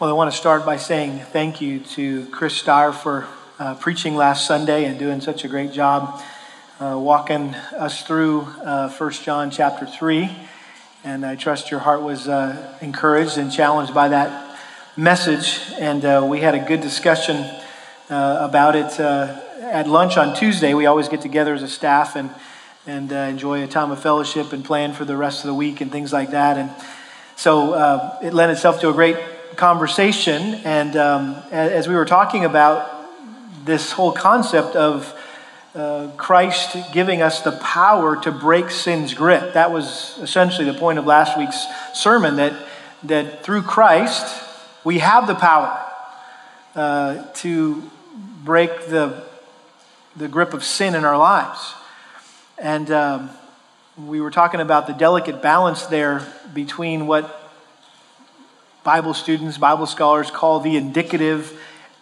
Well, I want to start by saying thank you to Chris Starr for uh, preaching last Sunday and doing such a great job uh, walking us through uh, 1 John chapter 3. And I trust your heart was uh, encouraged and challenged by that message. And uh, we had a good discussion uh, about it uh, at lunch on Tuesday. We always get together as a staff and, and enjoy a time of fellowship and plan for the rest of the week and things like that. And so it lent itself to a great conversation. And um, as we were talking about this whole concept of uh, Christ giving us the power to break sin's grip, that was essentially the point of last week's sermon that, that through Christ, we have the power uh, to break the, the grip of sin in our lives. And um, we were talking about the delicate balance there between what Bible students, Bible scholars call the indicative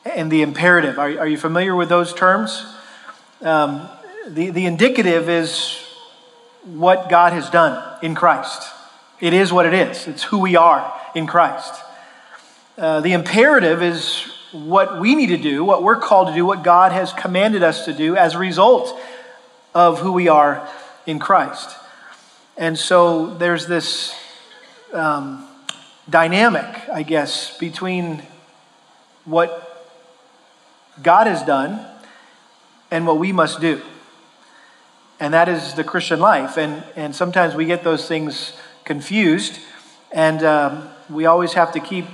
and the imperative. Are, are you familiar with those terms? Um, the, the indicative is what God has done in Christ. It is what it is, it's who we are in Christ. Uh, the imperative is what we need to do, what we're called to do, what God has commanded us to do as a result of who we are in Christ. And so there's this um, dynamic, I guess, between what God has done and what we must do. And that is the Christian life. And, and sometimes we get those things confused, and um, we always have to keep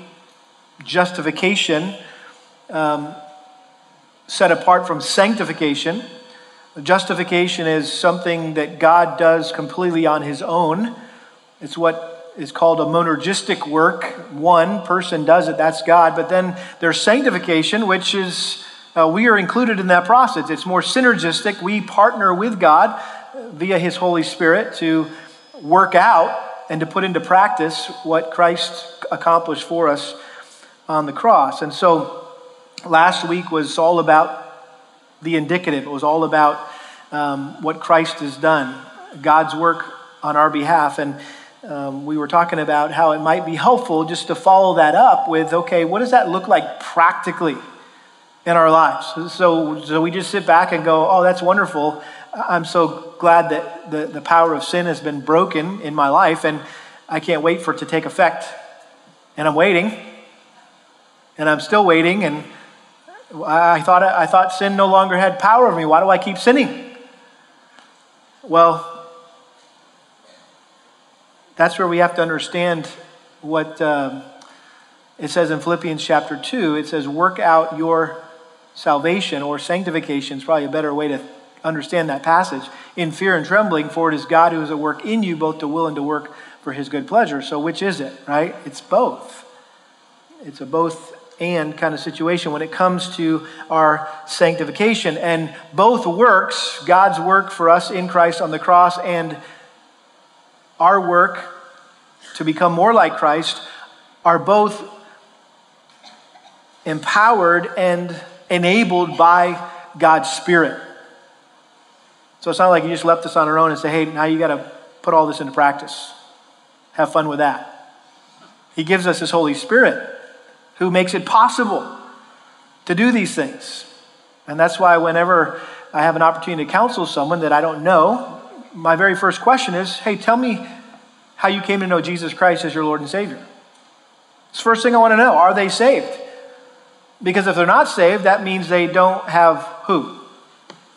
justification um, set apart from sanctification. Justification is something that God does completely on his own. It's what is called a monergistic work. One person does it, that's God. But then there's sanctification, which is, uh, we are included in that process. It's more synergistic. We partner with God via His Holy Spirit to work out and to put into practice what Christ accomplished for us on the cross. And so last week was all about the indicative, it was all about um, what Christ has done, God's work on our behalf. And um, we were talking about how it might be helpful just to follow that up with okay, what does that look like practically in our lives? So, so we just sit back and go, oh, that's wonderful. I'm so glad that the, the power of sin has been broken in my life, and I can't wait for it to take effect. And I'm waiting, and I'm still waiting, and I thought, I thought sin no longer had power over me. Why do I keep sinning? Well, that's where we have to understand what uh, it says in Philippians chapter 2. It says, Work out your salvation or sanctification is probably a better way to understand that passage in fear and trembling, for it is God who is at work in you both to will and to work for his good pleasure. So, which is it, right? It's both. It's a both and kind of situation when it comes to our sanctification. And both works, God's work for us in Christ on the cross and our work to become more like Christ are both empowered and enabled by God's Spirit. So it's not like you just left us on our own and say, hey, now you got to put all this into practice. Have fun with that. He gives us His Holy Spirit who makes it possible to do these things. And that's why whenever I have an opportunity to counsel someone that I don't know, my very first question is hey, tell me how you came to know Jesus Christ as your Lord and Savior. It's the first thing I want to know. Are they saved? Because if they're not saved, that means they don't have who?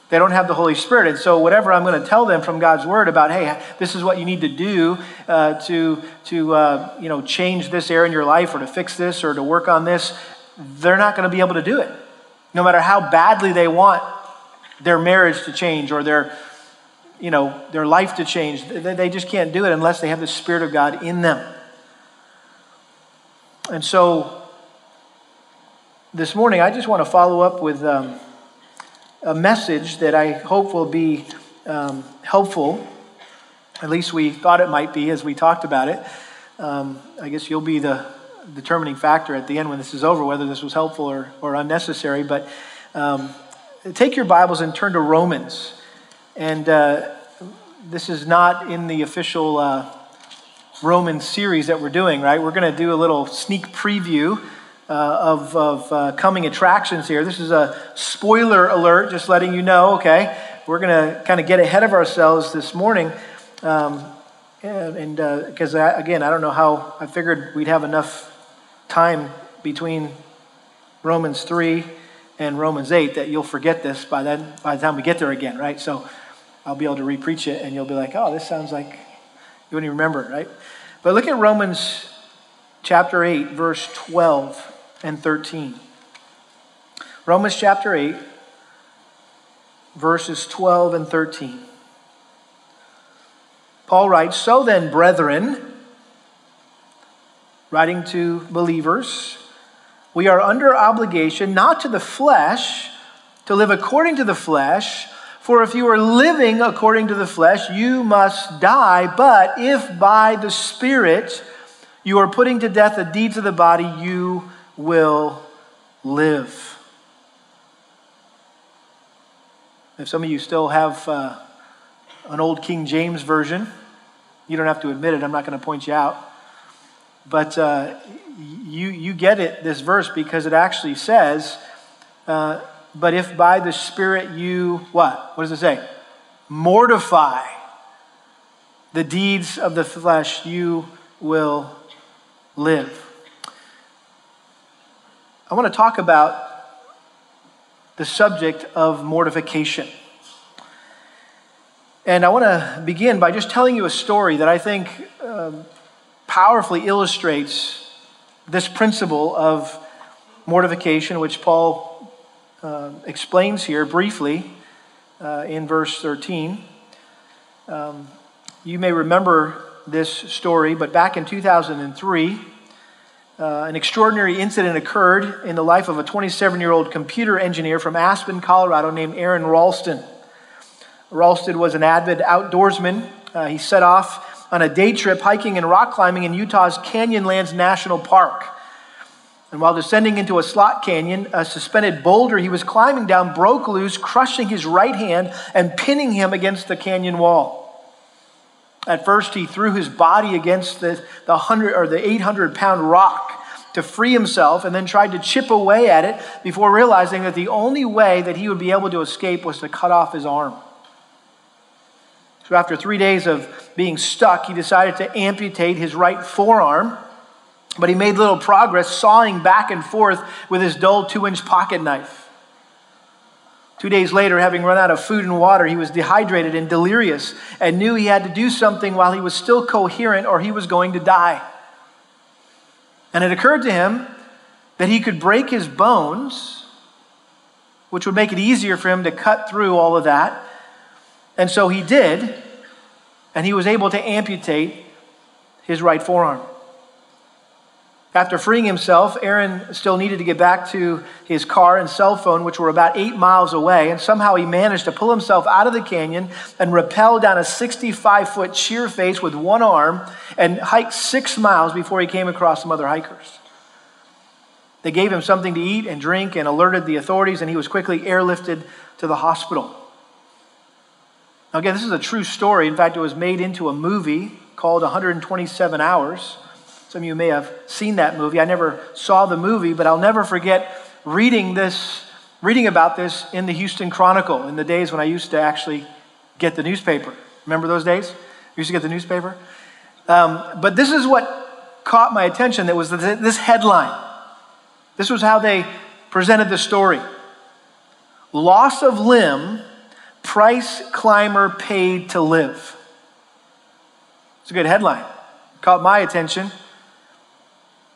They don't have the Holy Spirit. And so, whatever I'm going to tell them from God's Word about, hey, this is what you need to do uh, to, to uh, you know, change this area in your life or to fix this or to work on this, they're not going to be able to do it. No matter how badly they want their marriage to change or their you know, their life to change. They just can't do it unless they have the Spirit of God in them. And so this morning, I just want to follow up with um, a message that I hope will be um, helpful. At least we thought it might be as we talked about it. Um, I guess you'll be the determining factor at the end when this is over, whether this was helpful or, or unnecessary. But um, take your Bibles and turn to Romans. And uh, this is not in the official uh, Roman series that we're doing, right? We're going to do a little sneak preview uh, of, of uh, coming attractions here. This is a spoiler alert, just letting you know, okay? We're going to kind of get ahead of ourselves this morning. Um, and because, uh, again, I don't know how, I figured we'd have enough time between Romans 3 and Romans 8 that you'll forget this by then by the time we get there again, right? So I'll be able to repreach it and you'll be like, oh, this sounds like you wouldn't even remember it, right? But look at Romans chapter 8, verse 12 and 13. Romans chapter 8, verses 12 and 13. Paul writes, So then, brethren, writing to believers, we are under obligation not to the flesh to live according to the flesh. For if you are living according to the flesh, you must die. But if by the Spirit you are putting to death the deeds of the body, you will live. If some of you still have uh, an old King James version, you don't have to admit it, I'm not going to point you out. But uh, you, you get it, this verse, because it actually says, uh, but if by the Spirit you, what? What does it say? Mortify the deeds of the flesh, you will live. I want to talk about the subject of mortification. And I want to begin by just telling you a story that I think um, powerfully illustrates this principle of mortification, which Paul uh, explains here briefly uh, in verse 13. Um, you may remember this story, but back in 2003, uh, an extraordinary incident occurred in the life of a 27 year old computer engineer from Aspen, Colorado, named Aron Ralston. Ralston was an avid outdoorsman. Uh, he set off on a day trip hiking and rock climbing in Utah's Canyonlands National Park. And while descending into a slot canyon, a suspended boulder he was climbing down broke loose, crushing his right hand and pinning him against the canyon wall. At first, he threw his body against the, the 100 or the 800 pound rock to free himself and then tried to chip away at it before realizing that the only way that he would be able to escape was to cut off his arm. So, after three days of being stuck, he decided to amputate his right forearm, but he made little progress, sawing back and forth with his dull two inch pocket knife. Two days later, having run out of food and water, he was dehydrated and delirious and knew he had to do something while he was still coherent or he was going to die. And it occurred to him that he could break his bones, which would make it easier for him to cut through all of that. And so he did, and he was able to amputate his right forearm. After freeing himself, Aron still needed to get back to his car and cell phone, which were about eight miles away, and somehow he managed to pull himself out of the canyon and rappel down a 65 foot sheer face with one arm and hike six miles before he came across some other hikers. They gave him something to eat and drink and alerted the authorities, and he was quickly airlifted to the hospital. Now, again, this is a true story. In fact, it was made into a movie called 127 Hours. Some of you may have seen that movie. I never saw the movie, but I'll never forget reading this, reading about this in the Houston Chronicle in the days when I used to actually get the newspaper. Remember those days? I used to get the newspaper. Um, but this is what caught my attention. That was this headline. This was how they presented the story. Loss of limb, price climber paid to live. It's a good headline. Caught my attention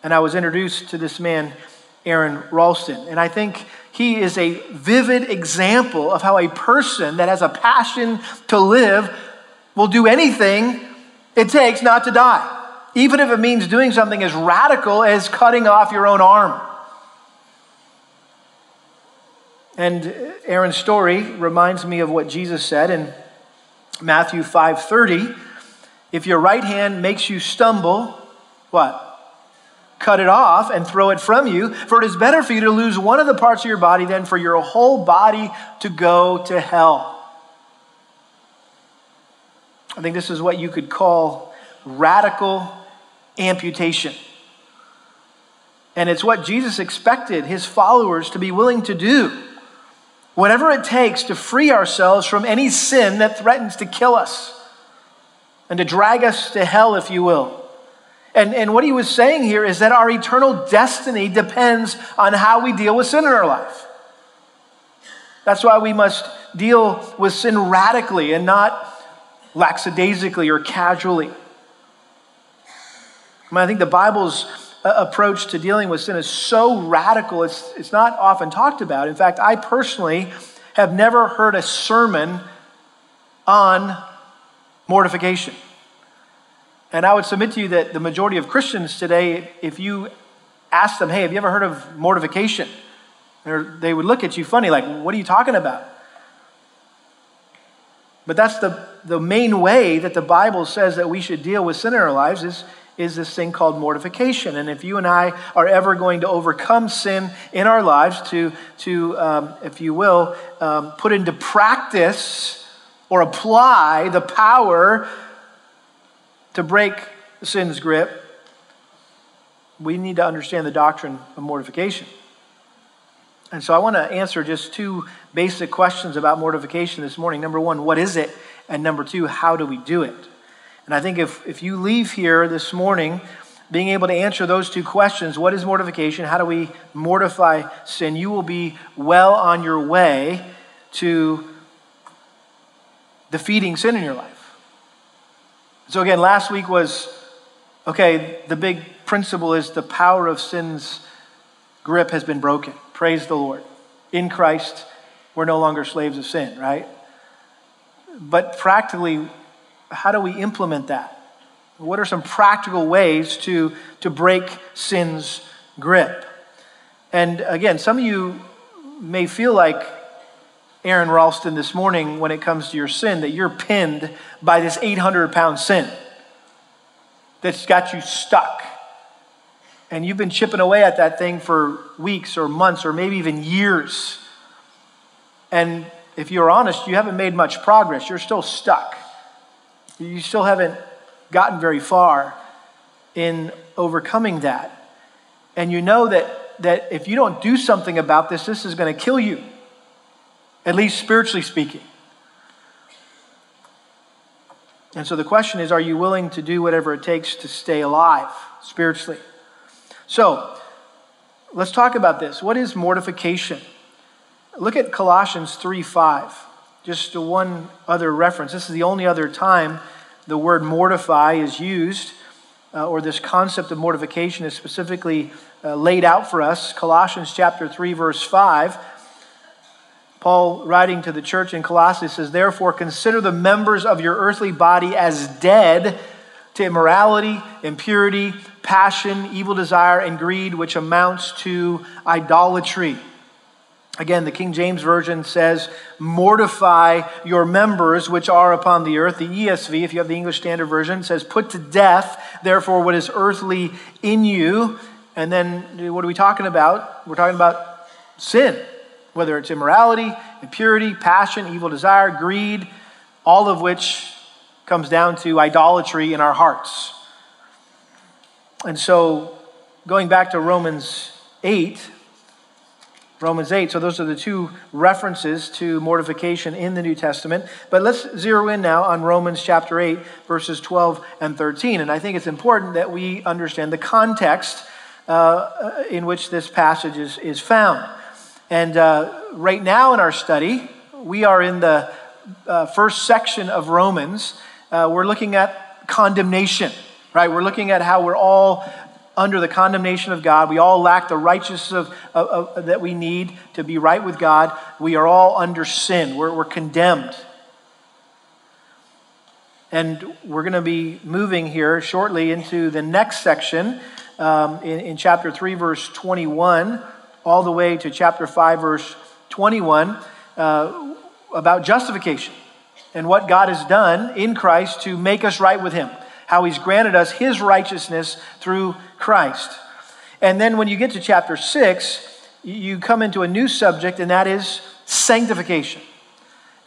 and I was introduced to this man, Aron Ralston. And I think he is a vivid example of how a person that has a passion to live will do anything it takes not to die, even if it means doing something as radical as cutting off your own arm. And Aron's story reminds me of what Jesus said in Matthew 5:30, if your right hand makes you stumble, what? Cut it off and throw it from you. For it is better for you to lose one of the parts of your body than for your whole body to go to hell. I think this is what you could call radical amputation. And it's what Jesus expected his followers to be willing to do. Whatever it takes to free ourselves from any sin that threatens to kill us and to drag us to hell, if you will. And, and what he was saying here is that our eternal destiny depends on how we deal with sin in our life. That's why we must deal with sin radically and not lackadaisically or casually. I, mean, I think the Bible's uh, approach to dealing with sin is so radical, it's, it's not often talked about. In fact, I personally have never heard a sermon on mortification. And I would submit to you that the majority of Christians today, if you ask them, hey, have you ever heard of mortification? they would look at you funny, like, what are you talking about? But that's the, the main way that the Bible says that we should deal with sin in our lives is, is this thing called mortification. And if you and I are ever going to overcome sin in our lives, to, to um, if you will, um, put into practice or apply the power to break sin's grip, we need to understand the doctrine of mortification. And so I want to answer just two basic questions about mortification this morning. Number one, what is it? And number two, how do we do it? And I think if, if you leave here this morning being able to answer those two questions what is mortification? How do we mortify sin? You will be well on your way to defeating sin in your life. So, again, last week was okay, the big principle is the power of sin's grip has been broken. Praise the Lord. In Christ, we're no longer slaves of sin, right? But practically, how do we implement that? What are some practical ways to, to break sin's grip? And again, some of you may feel like Aron Ralston this morning when it comes to your sin, that you're pinned by this 800 pound sin that's got you stuck and you've been chipping away at that thing for weeks or months or maybe even years. And if you're honest, you haven't made much progress. You're still stuck. You still haven't gotten very far in overcoming that. And you know that, that if you don't do something about this, this is going to kill you, at least spiritually speaking. And so the question is are you willing to do whatever it takes to stay alive spiritually? So, let's talk about this. What is mortification? Look at Colossians 3 5. Just one other reference. This is the only other time the word mortify is used, uh, or this concept of mortification is specifically uh, laid out for us. Colossians chapter 3, verse 5. Paul, writing to the church in Colossae, says, Therefore, consider the members of your earthly body as dead to immorality, impurity, passion, evil desire, and greed, which amounts to idolatry. Again, the King James Version says, Mortify your members which are upon the earth. The ESV, if you have the English Standard Version, says, Put to death, therefore, what is earthly in you. And then what are we talking about? We're talking about sin, whether it's immorality, impurity, passion, evil desire, greed, all of which comes down to idolatry in our hearts. And so, going back to Romans 8, Romans 8. So, those are the two references to mortification in the New Testament. But let's zero in now on Romans chapter 8, verses 12 and 13. And I think it's important that we understand the context uh, in which this passage is, is found. And uh, right now in our study, we are in the uh, first section of Romans. Uh, we're looking at condemnation right? We're looking at how we're all under the condemnation of God. We all lack the righteousness of, of, of, that we need to be right with God. We are all under sin. We're, we're condemned. And we're going to be moving here shortly into the next section um, in, in chapter 3, verse 21, all the way to chapter 5, verse 21, uh, about justification and what God has done in Christ to make us right with Him how he's granted us his righteousness through Christ. And then when you get to chapter 6, you come into a new subject, and that is sanctification.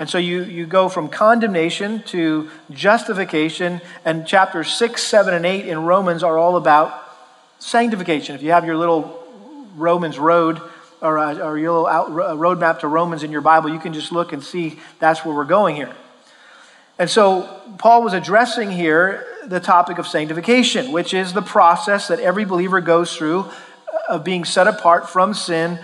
And so you, you go from condemnation to justification, and chapters 6, 7, and 8 in Romans are all about sanctification. If you have your little Romans Road or, uh, your little out, roadmap to Romans in your Bible, you can just look and see that's where we're going here. And so Paul was addressing here the topic of sanctification, which is the process that every believer goes through of being set apart from sin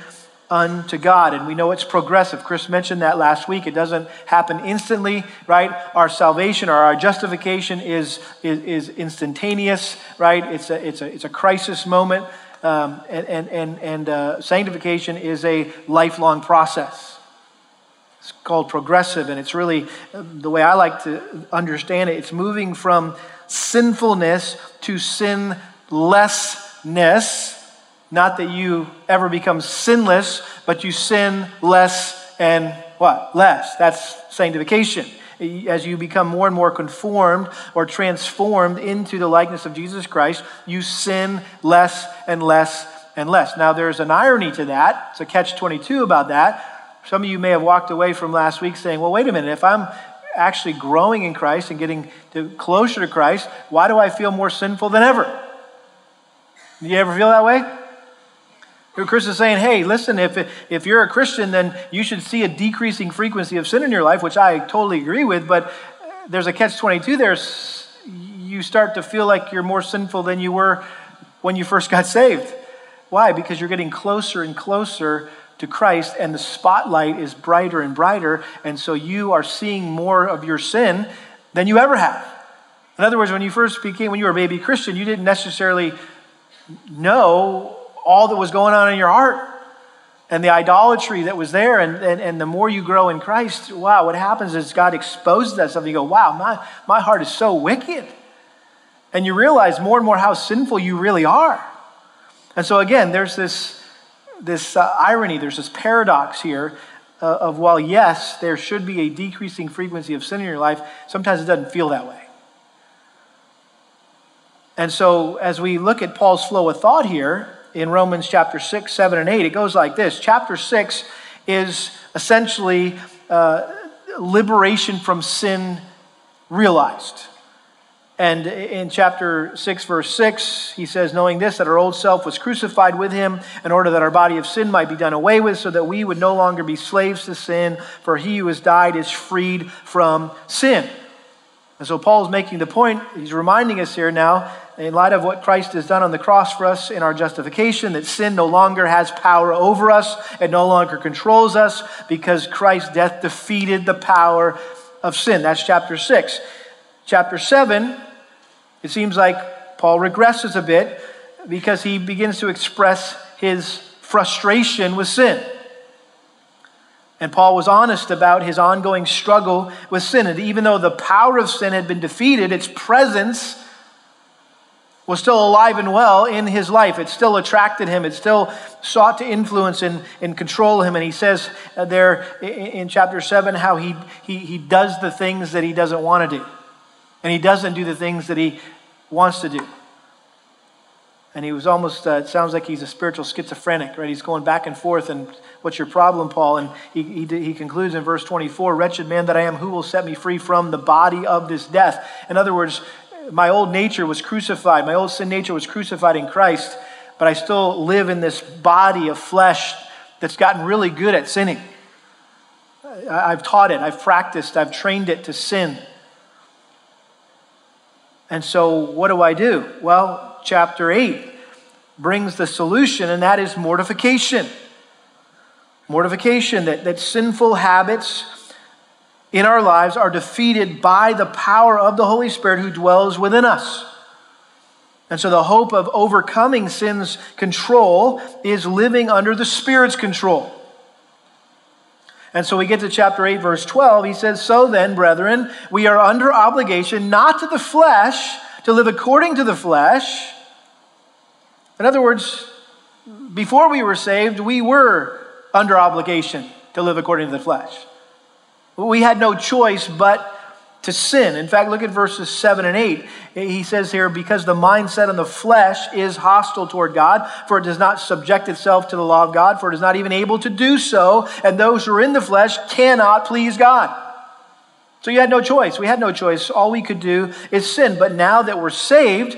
unto God. And we know it's progressive. Chris mentioned that last week. It doesn't happen instantly, right? Our salvation or our justification is, is, is instantaneous, right? It's a, it's, a, it's a crisis moment. Um, and and, and, and uh, sanctification is a lifelong process. It's called progressive, and it's really the way I like to understand it. It's moving from sinfulness to sinlessness not that you ever become sinless, but you sin less and what? Less. That's sanctification. As you become more and more conformed or transformed into the likeness of Jesus Christ, you sin less and less and less. Now, there's an irony to that. It's a catch 22 about that. Some of you may have walked away from last week saying, well, wait a minute, if I'm actually growing in Christ and getting to closer to Christ, why do I feel more sinful than ever? Do you ever feel that way? Chris is saying, hey, listen, if, if you're a Christian, then you should see a decreasing frequency of sin in your life, which I totally agree with, but uh, there's a catch 22 there. You start to feel like you're more sinful than you were when you first got saved. Why? Because you're getting closer and closer to Christ, and the spotlight is brighter and brighter, and so you are seeing more of your sin than you ever have. In other words, when you first became, when you were a baby Christian, you didn't necessarily know all that was going on in your heart and the idolatry that was there. And, and, and the more you grow in Christ, wow, what happens is God exposes that stuff. You go, wow, my, my heart is so wicked. And you realize more and more how sinful you really are. And so, again, there's this, this uh, irony, there's this paradox here uh, of while, yes, there should be a decreasing frequency of sin in your life, sometimes it doesn't feel that way. And so, as we look at Paul's flow of thought here, in Romans chapter 6, 7, and 8. It goes like this Chapter 6 is essentially uh, liberation from sin realized. And in chapter 6, verse 6, he says, Knowing this, that our old self was crucified with him in order that our body of sin might be done away with, so that we would no longer be slaves to sin, for he who has died is freed from sin. And so Paul's making the point, he's reminding us here now, in light of what Christ has done on the cross for us in our justification, that sin no longer has power over us, it no longer controls us, because Christ's death defeated the power of sin. That's chapter 6. Chapter 7, it seems like Paul regresses a bit because he begins to express his frustration with sin. And Paul was honest about his ongoing struggle with sin. And even though the power of sin had been defeated, its presence was still alive and well in his life. It still attracted him. It still sought to influence and, and control him. And he says uh, there in chapter 7 how he, he, he does the things that he doesn't want to do. And he doesn't do the things that he wants to do. And he was almost, uh, it sounds like he's a spiritual schizophrenic, right? He's going back and forth and What's your problem, Paul? And he, he, he, concludes in verse 24 Wretched man that I am, who will set me free from the body of this death? In other words, my old nature was crucified, my old sin nature was crucified in Christ, but I still live in this body of flesh that's gotten really good at sinning. I've taught it, I've practiced, I've trained it to sin. And so, what do I do? Well, chapter 8 brings the solution, and that is mortification. Mortification, that, that sinful habits in our lives are defeated by the power of the Holy Spirit who dwells within us. And so the hope of overcoming sin's control is living under the Spirit's control. And so we get to chapter 8, verse 12. He says, So then, brethren, we are under obligation not to the flesh to live according to the flesh. In other words, before we were saved, we were under obligation to live according to the flesh. We had no choice but to sin. In fact, look at verses 7 and 8. He says here, Because the mindset on the flesh is hostile toward God, for it does not subject itself to the law of God, for it is not even able to do so, and those who are in the flesh cannot please God. So you had no choice. We had no choice. All we could do is sin. But now that we're saved,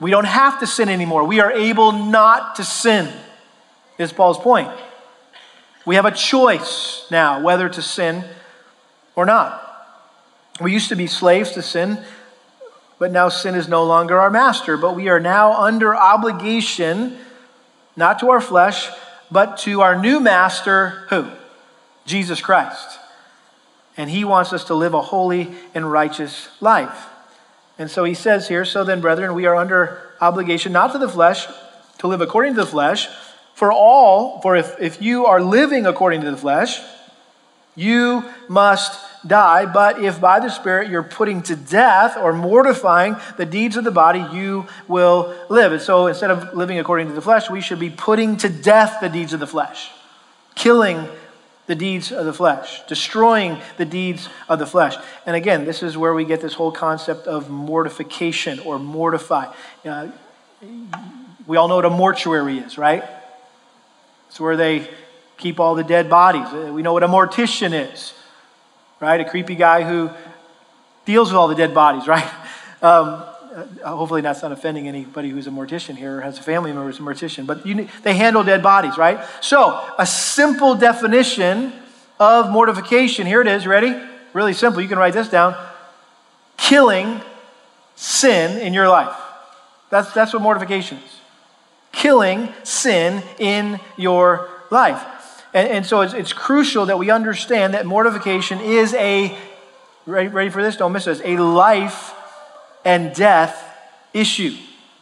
we don't have to sin anymore. We are able not to sin. is Paul's point. We have a choice now whether to sin or not. We used to be slaves to sin, but now sin is no longer our master. But we are now under obligation, not to our flesh, but to our new master, who? Jesus Christ. And he wants us to live a holy and righteous life. And so he says here, so then, brethren, we are under obligation, not to the flesh, to live according to the flesh. For all, for if, if you are living according to the flesh, you must die. But if by the Spirit you're putting to death or mortifying the deeds of the body, you will live. And so instead of living according to the flesh, we should be putting to death the deeds of the flesh, killing the deeds of the flesh, destroying the deeds of the flesh. And again, this is where we get this whole concept of mortification or mortify. Uh, we all know what a mortuary is, right? It's where they keep all the dead bodies. Uh, we know what a mortician is, right? A creepy guy who deals with all the dead bodies, right? Um, uh, hopefully that's not offending anybody who's a mortician here or has a family member who's a mortician, but you, they handle dead bodies, right? So, a simple definition of mortification here it is, ready? Really simple. You can write this down killing sin in your life. That's, that's what mortification is. Killing sin in your life. And, and so it's, it's crucial that we understand that mortification is a, ready, ready for this? Don't miss this, a life and death issue.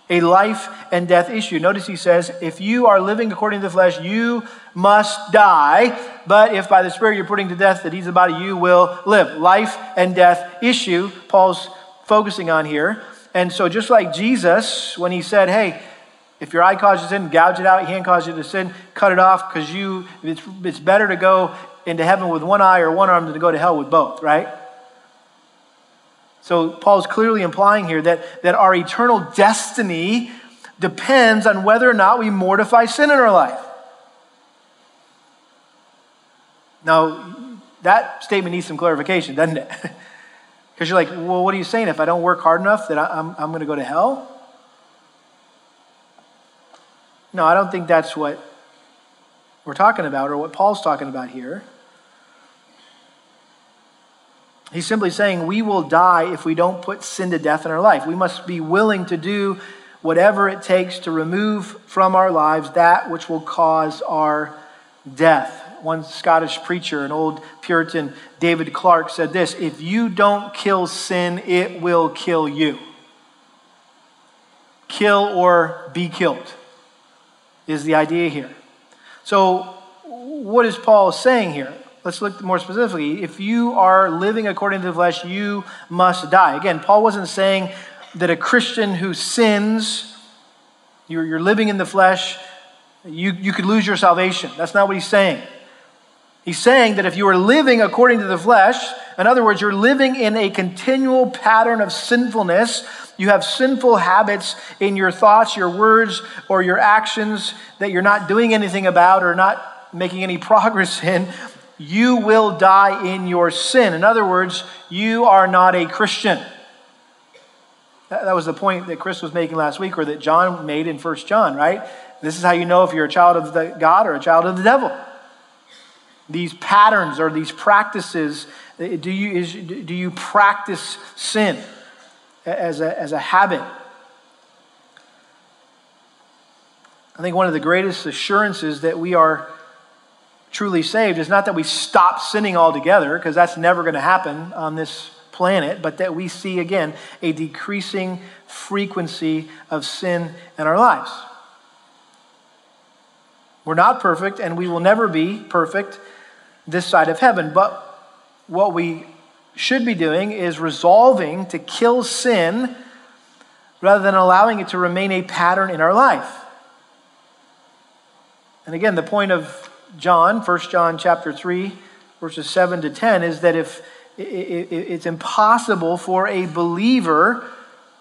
A life and death issue. Notice he says, if you are living according to the flesh, you must die. But if by the Spirit you're putting to death the deeds of the body, you will live. Life and death issue, Paul's focusing on here. And so, just like Jesus, when he said, hey, if your eye causes sin, gouge it out. Hand causes you to sin, cut it off because you, it's, it's better to go into heaven with one eye or one arm than to go to hell with both, right? So Paul's clearly implying here that, that our eternal destiny depends on whether or not we mortify sin in our life. Now, that statement needs some clarification, doesn't it? Because you're like, well, what are you saying? If I don't work hard enough, that I'm, I'm going to go to hell? No, I don't think that's what we're talking about or what Paul's talking about here. He's simply saying we will die if we don't put sin to death in our life. We must be willing to do whatever it takes to remove from our lives that which will cause our death. One Scottish preacher, an old Puritan, David Clark, said this If you don't kill sin, it will kill you. Kill or be killed is the idea here. So, what is Paul saying here? let's look more specifically. If you are living according to the flesh, you must die. Again, Paul wasn't saying that a Christian who sins, you're, you're living in the flesh, you, you could lose your salvation. That's not what he's saying. He's saying that if you are living according to the flesh, in other words, you're living in a continual pattern of sinfulness, you have sinful habits in your thoughts, your words, or your actions that you're not doing anything about or not making any progress in, you will die in your sin. In other words, you are not a Christian. That, was the point that Chris was making last week, or that John made in First John, right? This is how you know if you're a child of God or a child of the devil. These patterns or these practices, do you, is, do you practice sin as a, as a habit? I think one of the greatest assurances that we are truly saved is not that we stop sinning altogether, because that's never going to happen on this planet, but that we see again a decreasing frequency of sin in our lives. We're not perfect, and we will never be perfect this side of heaven, but what we should be doing is resolving to kill sin rather than allowing it to remain a pattern in our life. And again, the point of John, 1 John chapter 3, verses 7 to 10, is that if it's impossible for a believer,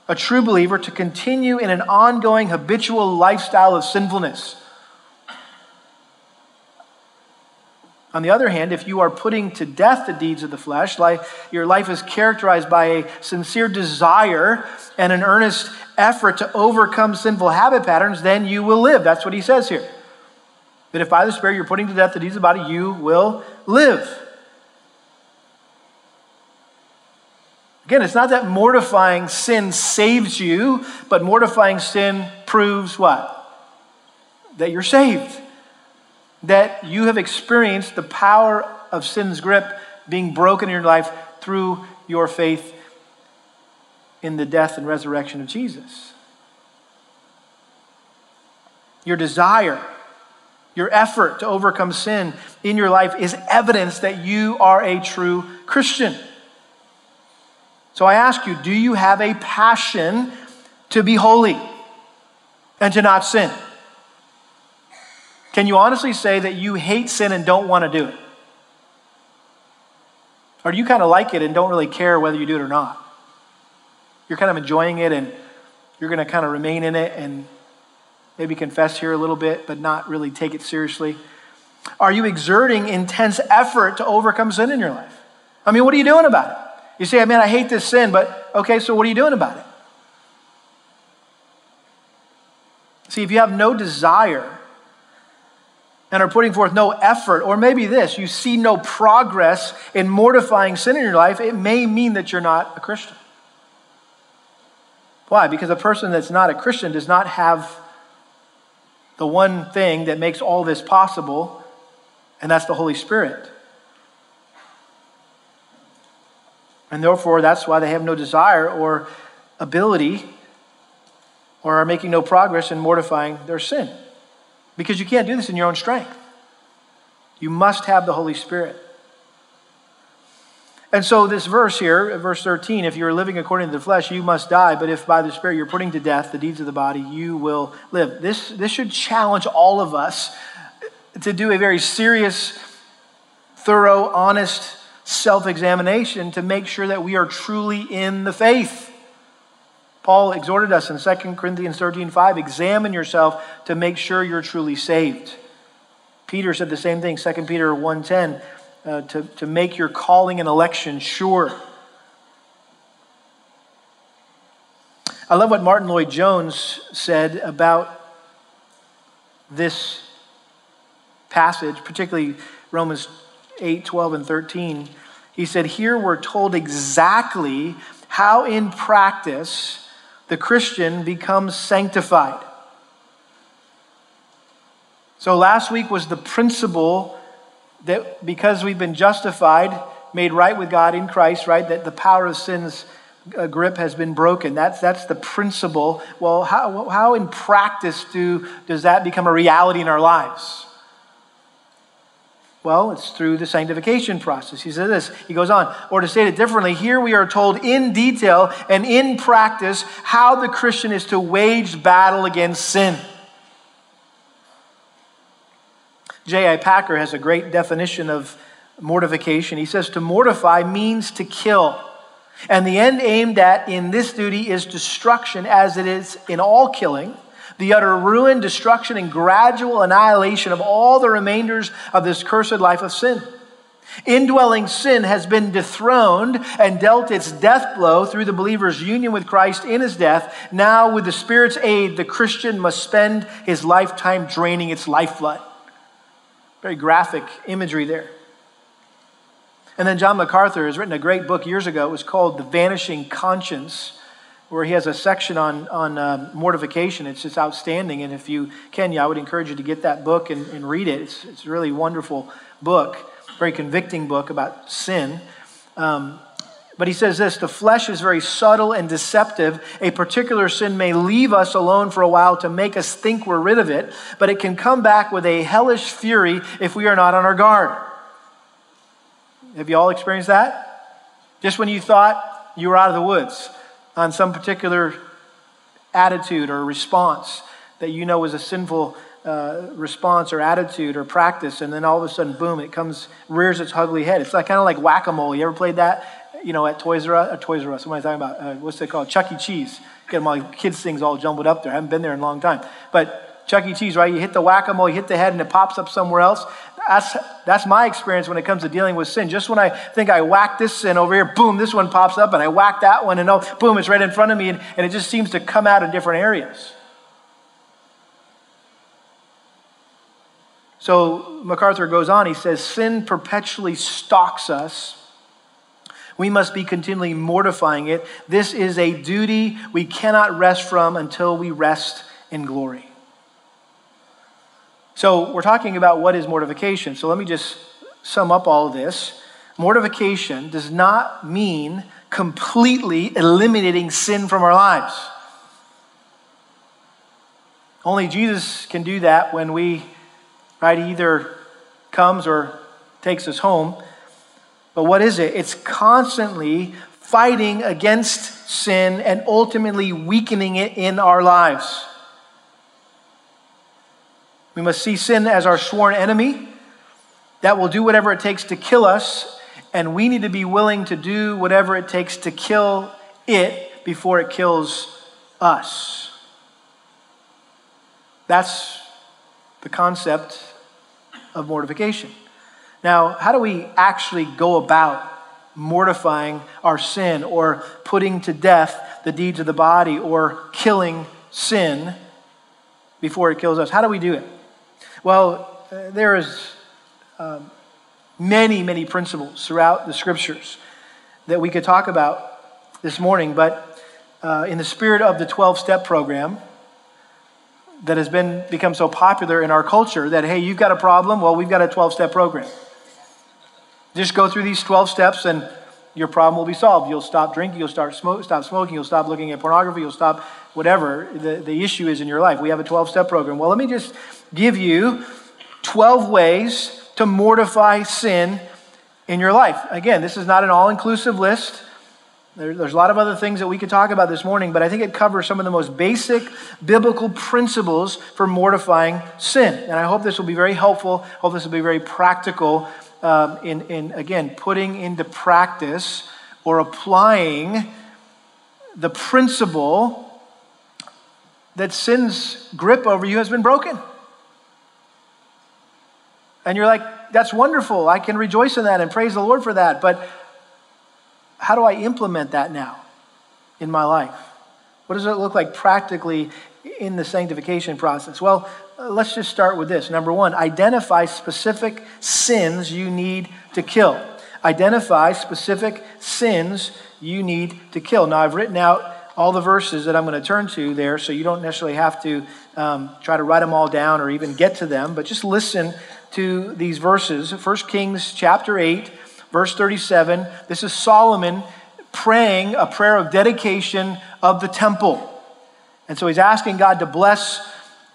a true believer, to continue in an ongoing habitual lifestyle of sinfulness. On the other hand, if you are putting to death the deeds of the flesh, like your life is characterized by a sincere desire and an earnest effort to overcome sinful habit patterns, then you will live. That's what he says here. That if by the Spirit you're putting to death the deeds of the body, you will live. Again, it's not that mortifying sin saves you, but mortifying sin proves what? That you're saved. That you have experienced the power of sin's grip being broken in your life through your faith in the death and resurrection of Jesus. Your desire, your effort to overcome sin in your life is evidence that you are a true Christian. So I ask you, do you have a passion to be holy and to not sin? Can you honestly say that you hate sin and don't want to do it? Or do you kind of like it and don't really care whether you do it or not? You're kind of enjoying it and you're going to kind of remain in it and maybe confess here a little bit, but not really take it seriously? Are you exerting intense effort to overcome sin in your life? I mean, what are you doing about it? You say, man, I hate this sin, but okay, so what are you doing about it? See, if you have no desire and are putting forth no effort, or maybe this, you see no progress in mortifying sin in your life, it may mean that you're not a Christian. Why? Because a person that's not a Christian does not have the one thing that makes all this possible, and that's the Holy Spirit. And therefore, that's why they have no desire or ability or are making no progress in mortifying their sin. Because you can't do this in your own strength. You must have the Holy Spirit. And so, this verse here, verse 13, if you're living according to the flesh, you must die. But if by the Spirit you're putting to death the deeds of the body, you will live. This, this should challenge all of us to do a very serious, thorough, honest self examination to make sure that we are truly in the faith. Paul exhorted us in 2 Corinthians 13 5 examine yourself to make sure you're truly saved. Peter said the same thing, 2 Peter 1.10, uh, to, to make your calling and election sure. I love what Martyn Lloyd-Jones said about this passage, particularly Romans 8, 12, and 13. He said, Here we're told exactly how in practice the Christian becomes sanctified. So last week was the principle that because we've been justified, made right with God in Christ, right, that the power of sin's uh, grip has been broken. That's, that's the principle. Well, how, how in practice do, does that become a reality in our lives? Well, it's through the sanctification process. He says this, he goes on, or to state it differently, here we are told in detail and in practice how the Christian is to wage battle against sin. J.I. Packer has a great definition of mortification. He says, To mortify means to kill. And the end aimed at in this duty is destruction, as it is in all killing the utter ruin, destruction, and gradual annihilation of all the remainders of this cursed life of sin. Indwelling sin has been dethroned and dealt its death blow through the believer's union with Christ in his death. Now, with the Spirit's aid, the Christian must spend his lifetime draining its lifeblood. Very graphic imagery there. And then John MacArthur has written a great book years ago. It was called The Vanishing Conscience where he has a section on, on uh, mortification. It's just outstanding. And if you can, yeah, I would encourage you to get that book and, and read it. It's, it's a really wonderful book, very convicting book about sin. Um, but he says this the flesh is very subtle and deceptive. A particular sin may leave us alone for a while to make us think we're rid of it, but it can come back with a hellish fury if we are not on our guard. Have you all experienced that? Just when you thought you were out of the woods, on some particular attitude or response that you know is a sinful uh, response or attitude or practice, and then all of a sudden, boom, it comes, rears its ugly head. It's like kind of like whack a mole. You ever played that? You know, at Toys R Us, uh, Toys R Us. What am I talking about? Uh, what's it called? Chuck E. Cheese. Get my kids things all jumbled up there. I haven't been there in a long time, but Chuck E. Cheese, right? You hit the whack a mole, you hit the head, and it pops up somewhere else. That's, that's my experience when it comes to dealing with sin. Just when I think I whack this sin over here, boom, this one pops up, and I whack that one, and oh, boom, it's right in front of me, and, and it just seems to come out in different areas. So MacArthur goes on, he says, Sin perpetually stalks us. We must be continually mortifying it. This is a duty we cannot rest from until we rest in glory. So, we're talking about what is mortification. So, let me just sum up all this. Mortification does not mean completely eliminating sin from our lives. Only Jesus can do that when we, right, either comes or takes us home. But what is it? It's constantly fighting against sin and ultimately weakening it in our lives. We must see sin as our sworn enemy that will do whatever it takes to kill us, and we need to be willing to do whatever it takes to kill it before it kills us. That's the concept of mortification. Now, how do we actually go about mortifying our sin or putting to death the deeds of the body or killing sin before it kills us? How do we do it? Well, uh, there is um, many, many principles throughout the scriptures that we could talk about this morning, but uh, in the spirit of the 12 step program that has been become so popular in our culture that hey you've got a problem well we've got a 12 step program. Just go through these 12 steps and your problem will be solved. You'll stop drinking you'll start smoke, stop smoking you'll stop looking at pornography you'll stop whatever the, the issue is in your life we have a 12 step program well let me just give you 12 ways to mortify sin in your life. Again, this is not an all inclusive list. There, there's a lot of other things that we could talk about this morning, but I think it covers some of the most basic biblical principles for mortifying sin. And I hope this will be very helpful. I hope this will be very practical um, in, in, again, putting into practice or applying the principle that sin's grip over you has been broken. And you're like, that's wonderful. I can rejoice in that and praise the Lord for that. But how do I implement that now in my life? What does it look like practically in the sanctification process? Well, uh, let's just start with this. Number one, identify specific sins you need to kill. Identify specific sins you need to kill. Now, I've written out all the verses that I'm going to turn to there, so you don't necessarily have to um, try to write them all down or even get to them, but just listen to these verses. 1 Kings chapter 8, verse 37. This is Solomon praying a prayer of dedication of the temple. And so he's asking God to bless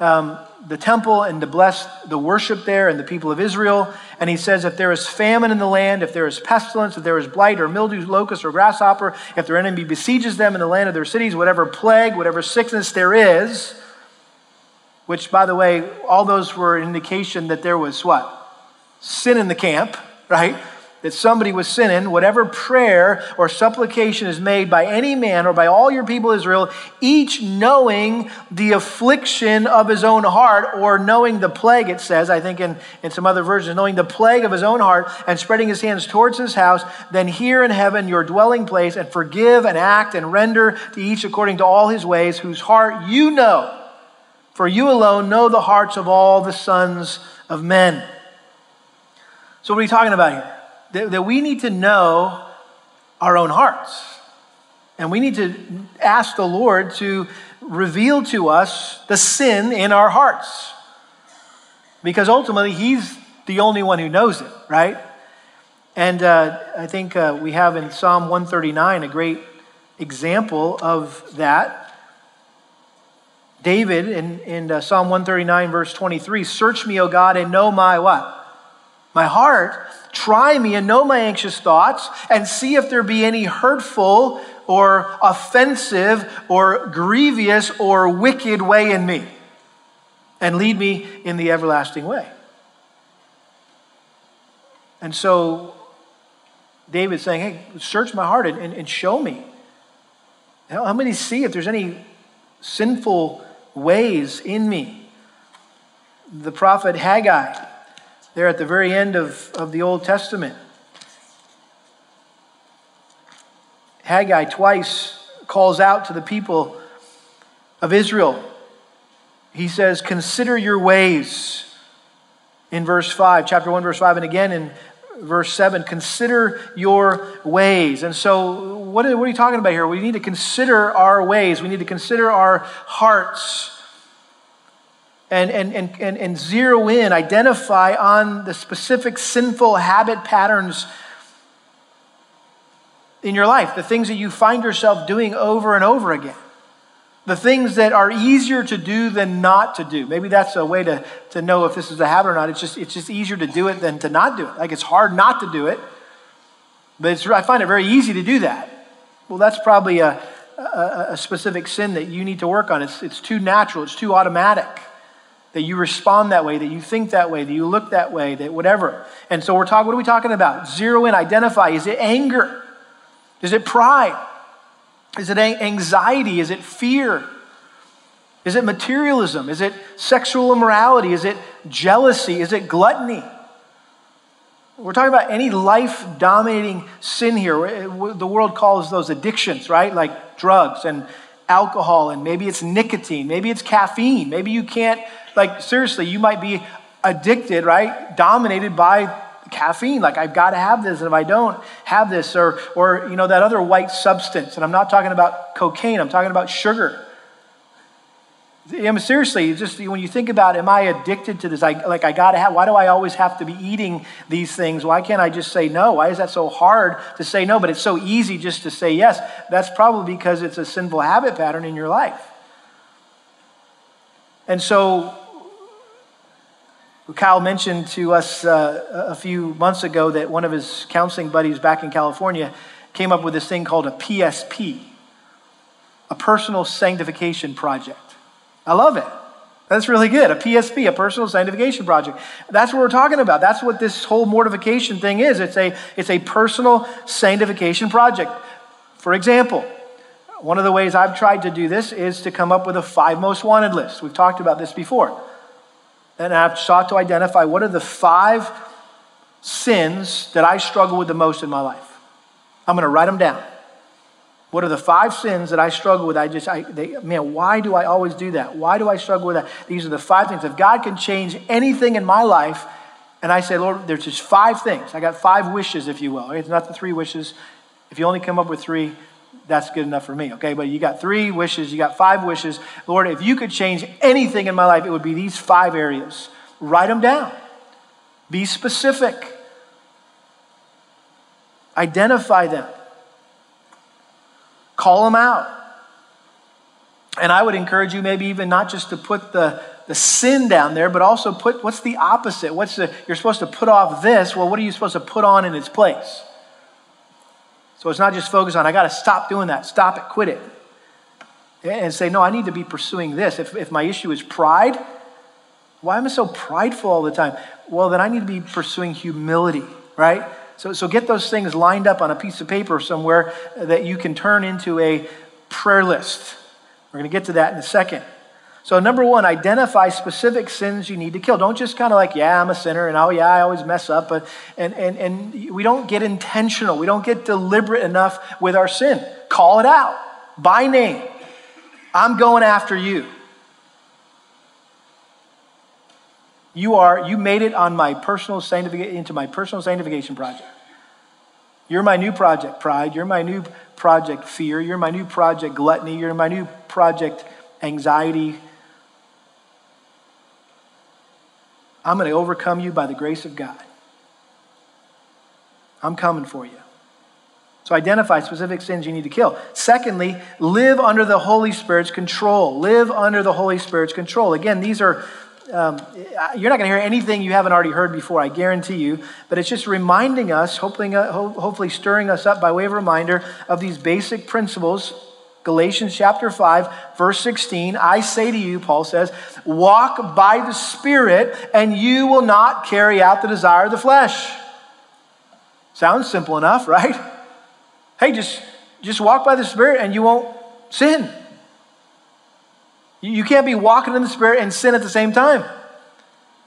um, the temple and to bless the worship there and the people of Israel. And he says, if there is famine in the land, if there is pestilence, if there is blight or mildew, locust or grasshopper, if their enemy besieges them in the land of their cities, whatever plague, whatever sickness there is, which, by the way, all those were an indication that there was what? Sin in the camp, right? That somebody was sinning. Whatever prayer or supplication is made by any man or by all your people Israel, each knowing the affliction of his own heart, or knowing the plague, it says, I think in, in some other versions, knowing the plague of his own heart and spreading his hands towards his house, then hear in heaven your dwelling place and forgive and act and render to each according to all his ways, whose heart you know for you alone know the hearts of all the sons of men. So, what are we talking about here? That, that we need to know our own hearts. And we need to ask the Lord to reveal to us the sin in our hearts. Because ultimately, He's the only one who knows it, right? And uh, I think uh, we have in Psalm 139 a great example of that. David in, in uh, Psalm 139, verse 23 Search me, O God, and know my what? My heart. Try me and know my anxious thoughts, and see if there be any hurtful or offensive or grievous or wicked way in me, and lead me in the everlasting way. And so David's saying, Hey, search my heart and, and, and show me. How many see if there's any sinful ways in me. The prophet Haggai, there at the very end of, of the Old Testament, Haggai twice calls out to the people of Israel. He says, Consider your ways in verse 5, chapter 1, verse 5, and again in verse 7 consider your ways. And so, what are, what are you talking about here? We need to consider our ways, we need to consider our hearts. And, and, and, and, zero in, identify on the specific sinful habit patterns in your life, the things that you find yourself doing over and over again the things that are easier to do than not to do. Maybe that's a way to, to know if this is a habit or not. It's just, it's just easier to do it than to not do it. Like it's hard not to do it, but I find it very easy to do that. Well, that's probably a, a, a specific sin that you need to work on. It's, it's too natural, it's too automatic that you respond that way, that you think that way, that you look that way, that whatever. And so we're talking, what are we talking about? Zero in, identify. Is it anger? Is it pride? Is it anxiety? Is it fear? Is it materialism? Is it sexual immorality? Is it jealousy? Is it gluttony? We're talking about any life dominating sin here. Eh, the world calls those addictions, right? Like drugs and alcohol, and maybe it's nicotine, maybe it's caffeine. Maybe you can't, like, seriously, you might be addicted, right? Dominated by caffeine like i've got to have this and if i don't have this or or you know that other white substance and i'm not talking about cocaine i'm talking about sugar I mean, seriously, just when you think about, am I addicted to this? I, like, I got to have, why do I always have to be eating these things? Why can't I just say no? Why is that so hard to say no? But it's so easy just to say yes. That's probably because it's a sinful habit pattern in your life. And so Kyle mentioned to us uh, a few months ago that one of his counseling buddies back in California came up with this thing called a PSP, a personal sanctification project. I love it. That's really good. A PSP, a personal sanctification project. That's what we're talking about. That's what this whole mortification thing is. It's a, it's a personal sanctification project. For example, one of the ways I've tried to do this is to come up with a five most wanted list. We've talked about this before and I've sought to identify what are the five sins that I struggle with the most in my life. I'm going to write them down. What are the five sins that I struggle with? I just, I, they, man, why do I always do that? Why do I struggle with that? These are the five things. If God can change anything in my life, and I say, Lord, there's just five things. I got five wishes, if you will. It's not the three wishes. If you only come up with three, that's good enough for me, okay? But you got three wishes, you got five wishes. Lord, if you could change anything in my life, it would be these five areas. Write them down, be specific, identify them, call them out. And I would encourage you, maybe even not just to put the, the sin down there, but also put what's the opposite? What's the, you're supposed to put off this. Well, what are you supposed to put on in its place? So it's not just focus on, I got to stop doing that, stop it, quit it. And say, no, I need to be pursuing this. If, if my issue is pride, why am I so prideful all the time? Well, then I need to be pursuing humility, right? So, so get those things lined up on a piece of paper somewhere that you can turn into a prayer list. We're going to get to that in a second. So, number one, identify specific sins you need to kill. Don't just kind of like, yeah, I'm a sinner, and oh, yeah, I always mess up. But, and, and, and we don't get intentional. We don't get deliberate enough with our sin. Call it out by name. I'm going after you. You are, you made it on my personal sanctification, into my personal sanctification project. You're my new project, pride. You're my new project, fear. You're my new project, gluttony. You're my new project, anxiety, I'm going to overcome you by the grace of God. I'm coming for you. So identify specific sins you need to kill. Secondly, live under the Holy Spirit's control. Live under the Holy Spirit's control. Again, these are, um, you're not going to hear anything you haven't already heard before, I guarantee you. But it's just reminding us, hopefully, uh, hopefully stirring us up by way of reminder of these basic principles Galatians chapter 5, verse 16, I say to you, Paul says, walk by the Spirit, and you will not carry out the desire of the flesh. Sounds simple enough, right? Hey, just, just walk by the Spirit and you won't sin. You can't be walking in the Spirit and sin at the same time.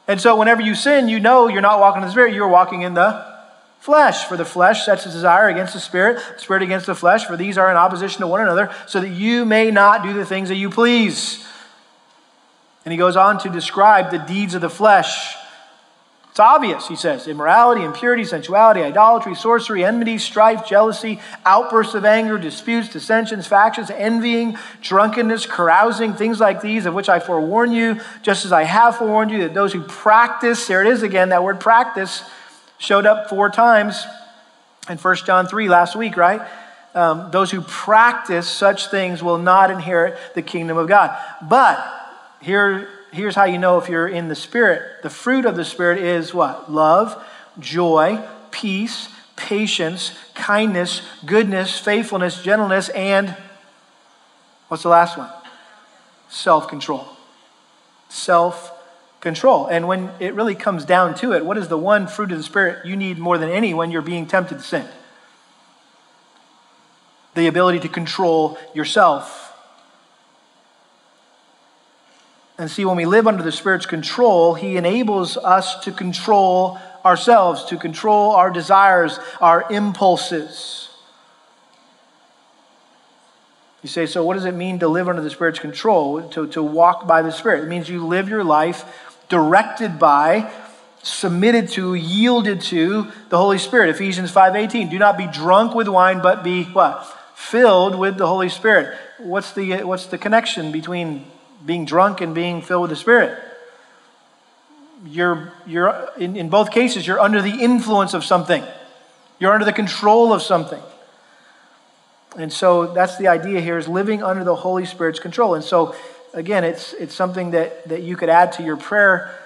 And so, whenever you sin, you know you're not walking in the Spirit, you're walking in the flesh. For the flesh sets its desire against the spirit, the spirit against the flesh, for these are in opposition to one another, so that you may not do the things that you please. And he goes on to describe the deeds of the flesh. It's obvious, he says immorality, impurity, sensuality, idolatry, sorcery, enmity, strife, jealousy, outbursts of anger, disputes, dissensions, factions, envying, drunkenness, carousing, things like these, of which I forewarn you, just as I have forewarned you, that those who practice, there it is again, that word practice showed up four times in 1 John 3 last week, right? Um, those who practice such things will not inherit the kingdom of God. But here here's how you know if you're in the Spirit. The fruit of the Spirit is what? Love, joy, peace, patience, kindness, goodness, faithfulness, gentleness, and what's the last one? Self control. Self control. And when it really comes down to it, what is the one fruit of the Spirit you need more than any when you're being tempted to sin? The ability to control yourself And see, when we live under the Spirit's control, He enables us to control ourselves, to control our desires, our impulses. You say, so what does it mean to live under the Spirit's control, to, to walk by the Spirit? It means you live your life directed by, submitted to, yielded to the Holy Spirit. Ephesians 5.18, do not be drunk with wine, but be what? Filled with the Holy Spirit. What's the, what's the connection between being drunk and being filled with the Spirit. You're, you're in, in both cases, you're under the influence of something, you're under the control of something. And so that's the idea here is living under the Holy Spirit's control. And so, again, it's, it's something that, that you could add to your prayer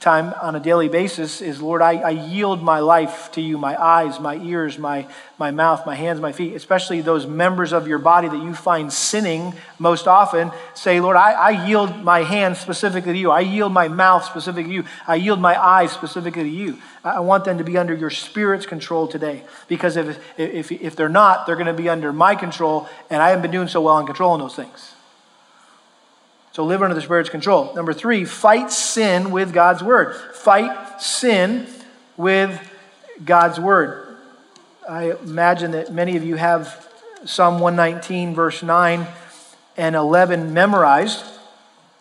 time on a daily basis is Lord, I, I, yield my life to you, my eyes, my ears, my, my mouth, my hands, my feet, especially those members of your body that you find sinning most often. Say, Lord, I, I yield my hands specifically to you. I yield my mouth specifically to you. I yield my eyes specifically to you. I want them to be under your spirit's control today. Because if, if, if they're not, they're going to be under my control, and I haven't been doing so well in controlling those things. So live under the Spirit's control. Number three, fight sin with God's word. Fight sin with God's word. I imagine that many of you have Psalm 119, verse 9 and 11 memorized.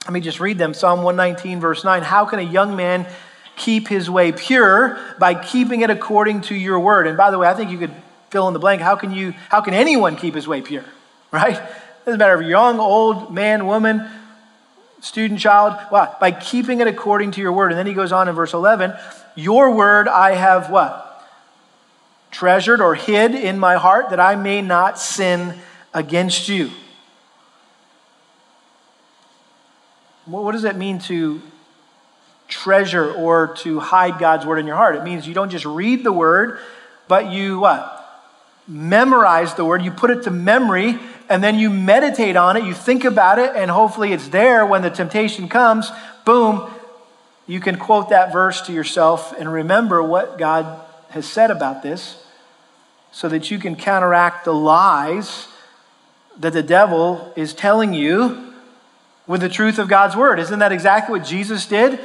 Let me just read them. Psalm 119, verse 9. How can a young man keep his way pure? By keeping it according to your word. And by the way, I think you could fill in the blank. How can you, how can anyone keep his way pure? Right? Doesn't matter if you're young, old, man, woman student child? Why? By keeping it according to your word. And then he goes on in verse 11, Your word I have what? Treasured or hid in my heart that I may not sin against you. What does that mean to treasure or to hide God's word in your heart? It means you don't just read the word, but you what? Memorize the word. You put it to memory and then you meditate on it, you think about it, and hopefully it's there when the temptation comes. Boom, you can quote that verse to yourself and remember what God has said about this so that you can counteract the lies that the devil is telling you with the truth of God's word. Isn't that exactly what Jesus did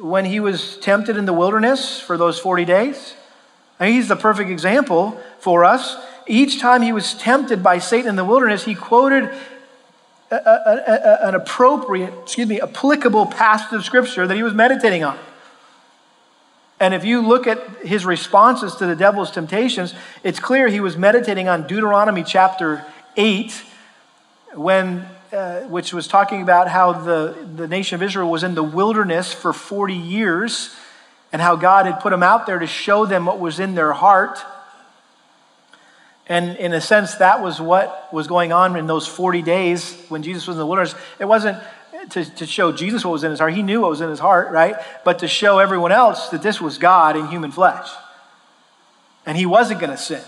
when he was tempted in the wilderness for those 40 days? I mean, he's the perfect example for us each time he was tempted by Satan in the wilderness, he quoted a, a, a, an appropriate, excuse me, applicable passage of scripture that he was meditating on. And if you look at his responses to the devil's temptations, it's clear he was meditating on Deuteronomy chapter 8, when, uh, which was talking about how the, the nation of Israel was in the wilderness for 40 years and how God had put them out there to show them what was in their heart and in a sense, that was what was going on in those 40 days when Jesus was in the wilderness. It wasn't to, to show Jesus what was in his heart, he knew what was in his heart, right? But to show everyone else that this was God in human flesh. And he wasn't going to sin.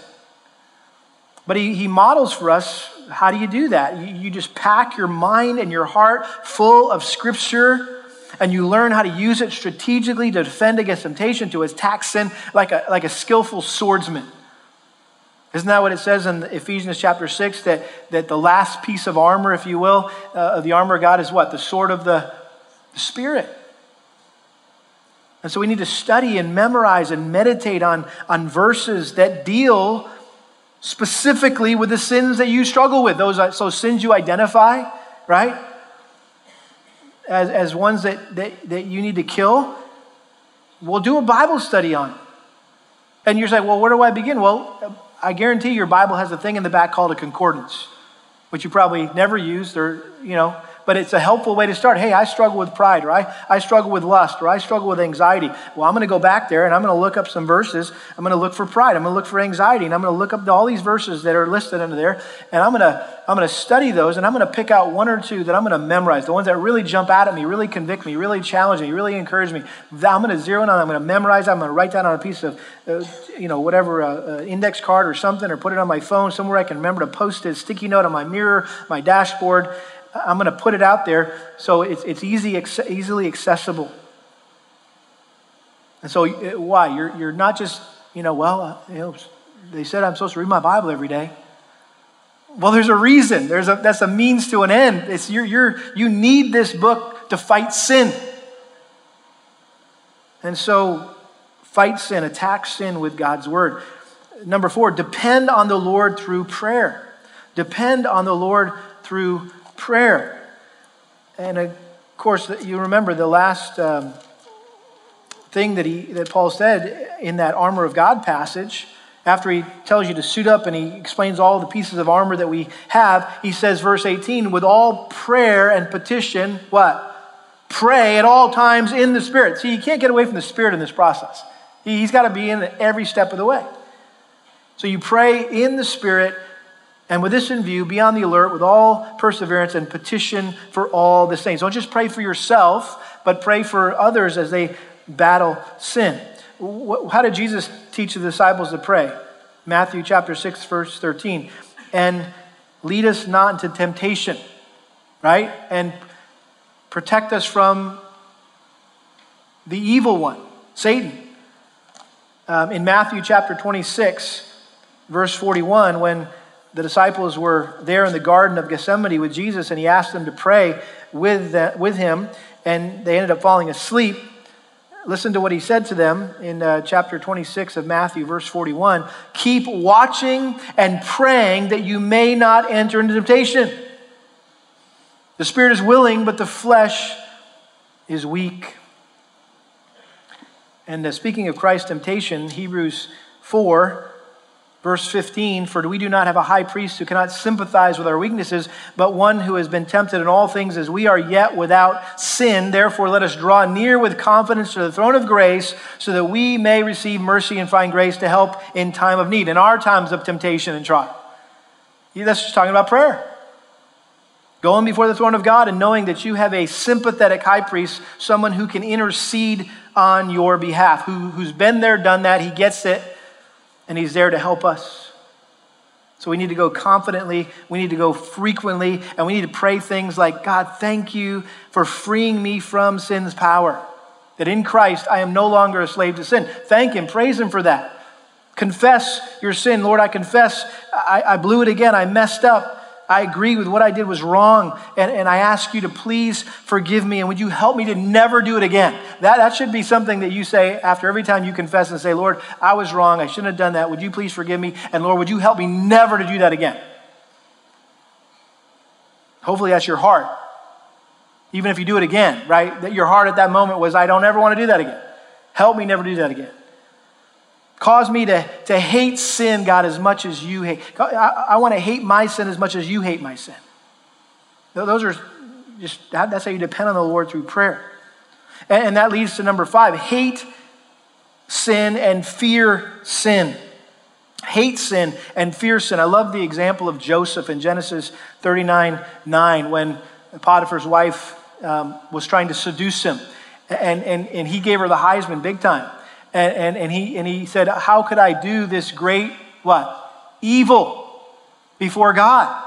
But he, he models for us how do you do that? You, you just pack your mind and your heart full of scripture and you learn how to use it strategically to defend against temptation, to attack sin like a, like a skillful swordsman. Isn't that what it says in Ephesians chapter 6 that, that the last piece of armor, if you will, uh, of the armor of God is what? The sword of the, the Spirit. And so we need to study and memorize and meditate on, on verses that deal specifically with the sins that you struggle with. Those so sins you identify, right? As, as ones that, that, that you need to kill. We'll do a Bible study on. And you're saying, well, where do I begin? Well, I guarantee your Bible has a thing in the back called a concordance, which you probably never used or, you know, but it's a helpful way to start. Hey, I struggle with pride, or I, I struggle with lust, or I struggle with anxiety. Well, I'm going to go back there and I'm going to look up some verses. I'm going to look for pride. I'm going to look for anxiety, and I'm going to look up all these verses that are listed under there, and I'm going to I'm going to study those, and I'm going to pick out one or two that I'm going to memorize. The ones that really jump out at me, really convict me, really challenge me, really encourage me. I'm going to zero in on. I'm going to memorize. I'm going to write down on a piece of, uh, you know, whatever uh, uh, index card or something, or put it on my phone somewhere I can remember to post it. Sticky note on my mirror, my dashboard I'm going to put it out there so it's, it's easy, easily accessible. And so, uh, why? You're, you're not just, you know, well, uh, you know, they said I'm supposed to read my Bible every day. Well, there's a reason. There's a, that's a means to an end. It's, you're, you're, you need this book to fight sin. And so, fight sin, attack sin with God's word. Number four, depend on the Lord through prayer. Depend on the Lord through prayer. And of course, you remember the last um, thing that, he, that Paul said in that armor of God passage. After he tells you to suit up and he explains all the pieces of armor that we have, he says, verse 18, with all prayer and petition, what? Pray at all times in the Spirit. See, you can't get away from the Spirit in this process. He's got to be in every step of the way. So you pray in the Spirit and with this in view, be on the alert with all perseverance and petition for all the saints. Don't just pray for yourself, but pray for others as they battle sin. How did Jesus teach the disciples to pray? Matthew chapter 6, verse 13. And lead us not into temptation, right? And protect us from the evil one, Satan. Um, in Matthew chapter 26, verse 41, when the disciples were there in the Garden of Gethsemane with Jesus, and he asked them to pray with, the, with him, and they ended up falling asleep. Listen to what he said to them in uh, chapter 26 of Matthew, verse 41. Keep watching and praying that you may not enter into temptation. The spirit is willing, but the flesh is weak. And uh, speaking of Christ's temptation, Hebrews 4 Verse 15, for we do not have a high priest who cannot sympathize with our weaknesses, but one who has been tempted in all things as we are yet without sin. Therefore, let us draw near with confidence to the throne of grace so that we may receive mercy and find grace to help in time of need, in our times of temptation and trial. That's just talking about prayer. Going before the throne of God and knowing that you have a sympathetic high priest, someone who can intercede on your behalf, who, who's been there, done that, he gets it and He's there to help us. So we need to go confidently, we need to go frequently, and we need to pray things like God, thank you for freeing me from sin's power. That in Christ I am no longer a slave to sin. Thank Him, praise Him for that. Confess your sin. Lord, I confess I, I blew it again, I messed up. I agree with what I did was wrong, and, and I ask you to please forgive me, and would you help me to never do it again? That, that should be something that you say after every time you confess and say, Lord, I was wrong. I shouldn't have done that. Would you please forgive me? And Lord, would you help me never to do that again? Hopefully, that's your heart. Even if you do it again, right? That your heart at that moment was, I don't ever want to do that again. Help me never do that again. Cause me to, to hate sin, God, as much as you hate. I, I want to hate my sin as much as you hate my sin. Those are just, that's how you depend on the Lord through prayer. And, and that leads to number five hate sin and fear sin. Hate sin and fear sin. I love the example of Joseph in Genesis 39 9 when Potiphar's wife um, was trying to seduce him. And, and, and he gave her the Heisman big time. And, and, and, he, and he said, How could I do this great, what? Evil before God.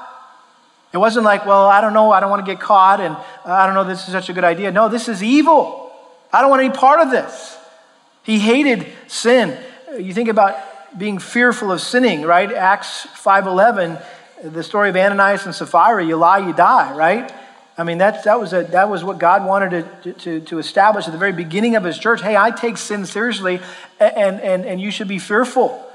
It wasn't like, Well, I don't know, I don't want to get caught, and uh, I don't know, this is such a good idea. No, this is evil. I don't want any part of this. He hated sin. You think about being fearful of sinning, right? Acts 5.11, the story of Ananias and Sapphira, you lie, you die, right? I mean, that, that, was a, that was what God wanted to, to, to establish at the very beginning of his church. Hey, I take sin seriously, and, and, and you should be fearful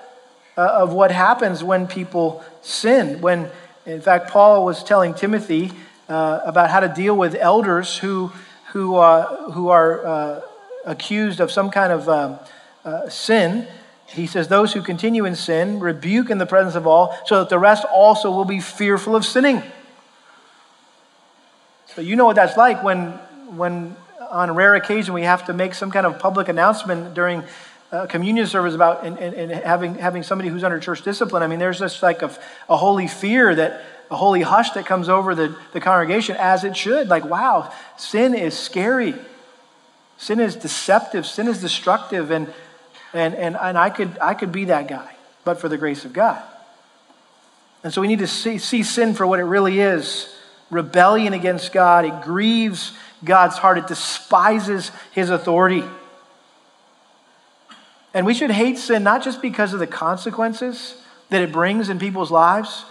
uh, of what happens when people sin. When, in fact, Paul was telling Timothy uh, about how to deal with elders who, who, uh, who are uh, accused of some kind of um, uh, sin, he says, Those who continue in sin rebuke in the presence of all, so that the rest also will be fearful of sinning. So you know what that's like when, when uh, on a rare occasion we have to make some kind of public announcement during a communion service about and, and, and, having, having somebody who's under church discipline. I mean, there's just like a, a holy fear that a holy hush that comes over the, the congregation as it should. Like, wow, sin is scary. Sin is deceptive. Sin is destructive. And, and, and, and I, could, I could be that guy, but for the grace of God. And so we need to see, see sin for what it really is rebellion against God. It grieves God's heart, it despises his authority. And we should hate sin not just because of the consequences that it brings in people's lives,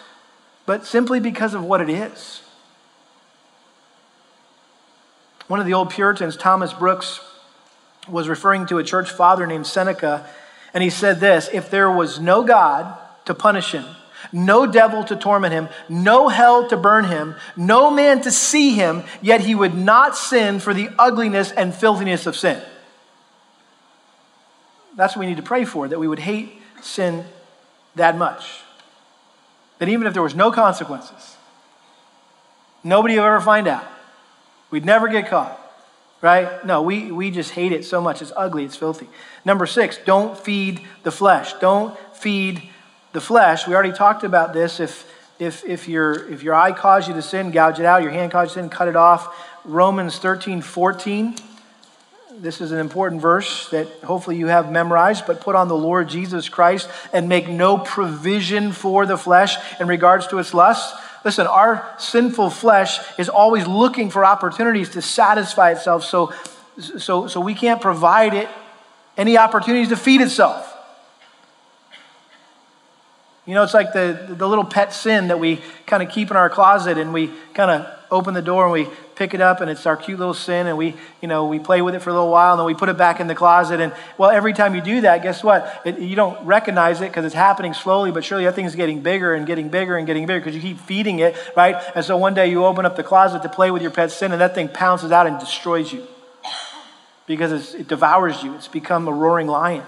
but simply because of what it is. One of the old Puritans, Thomas Brooks, was referring to a church father named Seneca, and he said this If there was no God to punish him, no devil to torment him, no hell to burn him, no man to see him, yet he would not sin for the ugliness and filthiness of sin. That's what we need to pray for, that we would hate sin that much. That even if there was no consequences, nobody would ever find out. We'd never get caught, right? No, we, we just hate it so much. It's ugly, it's filthy. Number six, don't feed the flesh. Don't feed the flesh. We already talked about this. If, if, if, your, if your eye caused you to sin, gouge it out. Your hand caused you to sin, cut it off. Romans 13, 14 this is an important verse that hopefully you have memorized, but put on the Lord Jesus Christ and make no provision for the flesh in regards to its lusts. Listen, our sinful flesh is always looking for opportunities to satisfy itself, so, so, so we can't provide it any opportunities to feed itself. You know, it's like the, the little pet sin that we kind of keep in our closet and we kind of open the door and we pick it up and it's our cute little sin and we, you know, we play with it for a little while and then we put it back in the closet. And well, every time you do that, guess what? It, you don't recognize it because it's happening slowly, but surely that thing's getting bigger and getting bigger and getting bigger because you keep feeding it, right? And so one day you open up the closet to play with your pet sin and that thing pounces out and destroys you because it devours you. It's become a roaring lion.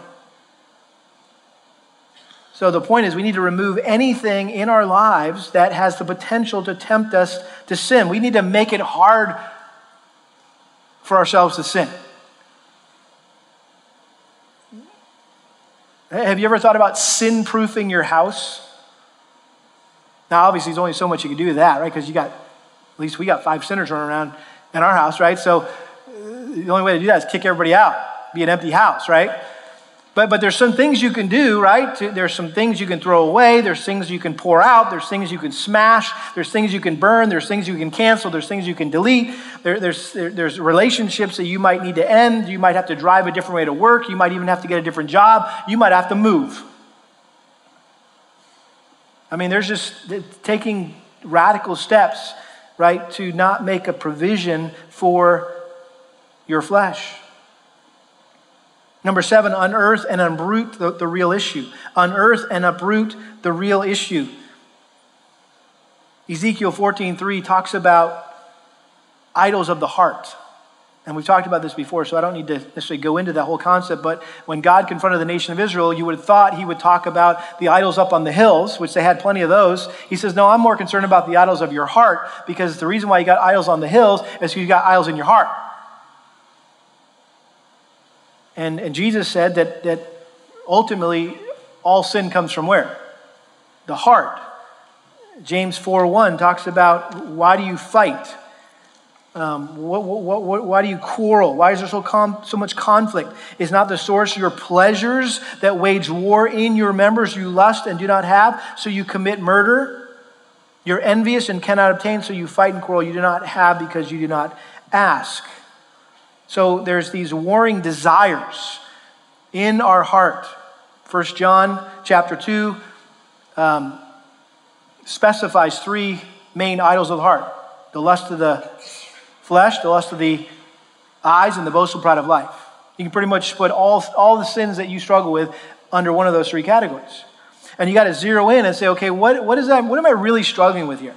So the point is, we need to remove anything in our lives that has the potential to tempt us to sin. We need to make it hard for ourselves to sin. Have you ever thought about sin proofing your house? Now, obviously, there's only so much you can do with that, right? Because you got, at least we got five sinners running around in our house, right? So uh, the only way to do that is kick everybody out, be an empty house, right? But, but there's some things you can do, right? There's some things you can throw away. There's things you can pour out. There's things you can smash. There's things you can burn. There's things you can cancel. There's things you can delete. There, there's, there, there's relationships that you might need to end. You might have to drive a different way to work. You might even have to get a different job. You might have to move. I mean, there's just taking radical steps, right, to not make a provision for your flesh. Number seven, unearth and uproot the, the real issue. Unearth and uproot the real issue. Ezekiel 14:3 talks about idols of the heart. And we've talked about this before, so I don't need to necessarily go into that whole concept. But when God confronted the nation of Israel, you would have thought he would talk about the idols up on the hills, which they had plenty of those. He says, No, I'm more concerned about the idols of your heart, because the reason why you got idols on the hills is because you got idols in your heart. And, and Jesus said that, that ultimately all sin comes from where? The heart. James 4 1 talks about why do you fight? Um, what, what, what, why do you quarrel? Why is there so, com- so much conflict? Is not the source your pleasures that wage war in your members you lust and do not have, so you commit murder? You're envious and cannot obtain, so you fight and quarrel. You do not have because you do not ask. So there's these warring desires in our heart. First John chapter 2 um, specifies three main idols of the heart the lust of the flesh, the lust of the eyes, and the boastful pride of life. You can pretty much put all, all the sins that you struggle with under one of those three categories. And you got to zero in and say, okay, what, what is that? What am I really struggling with here?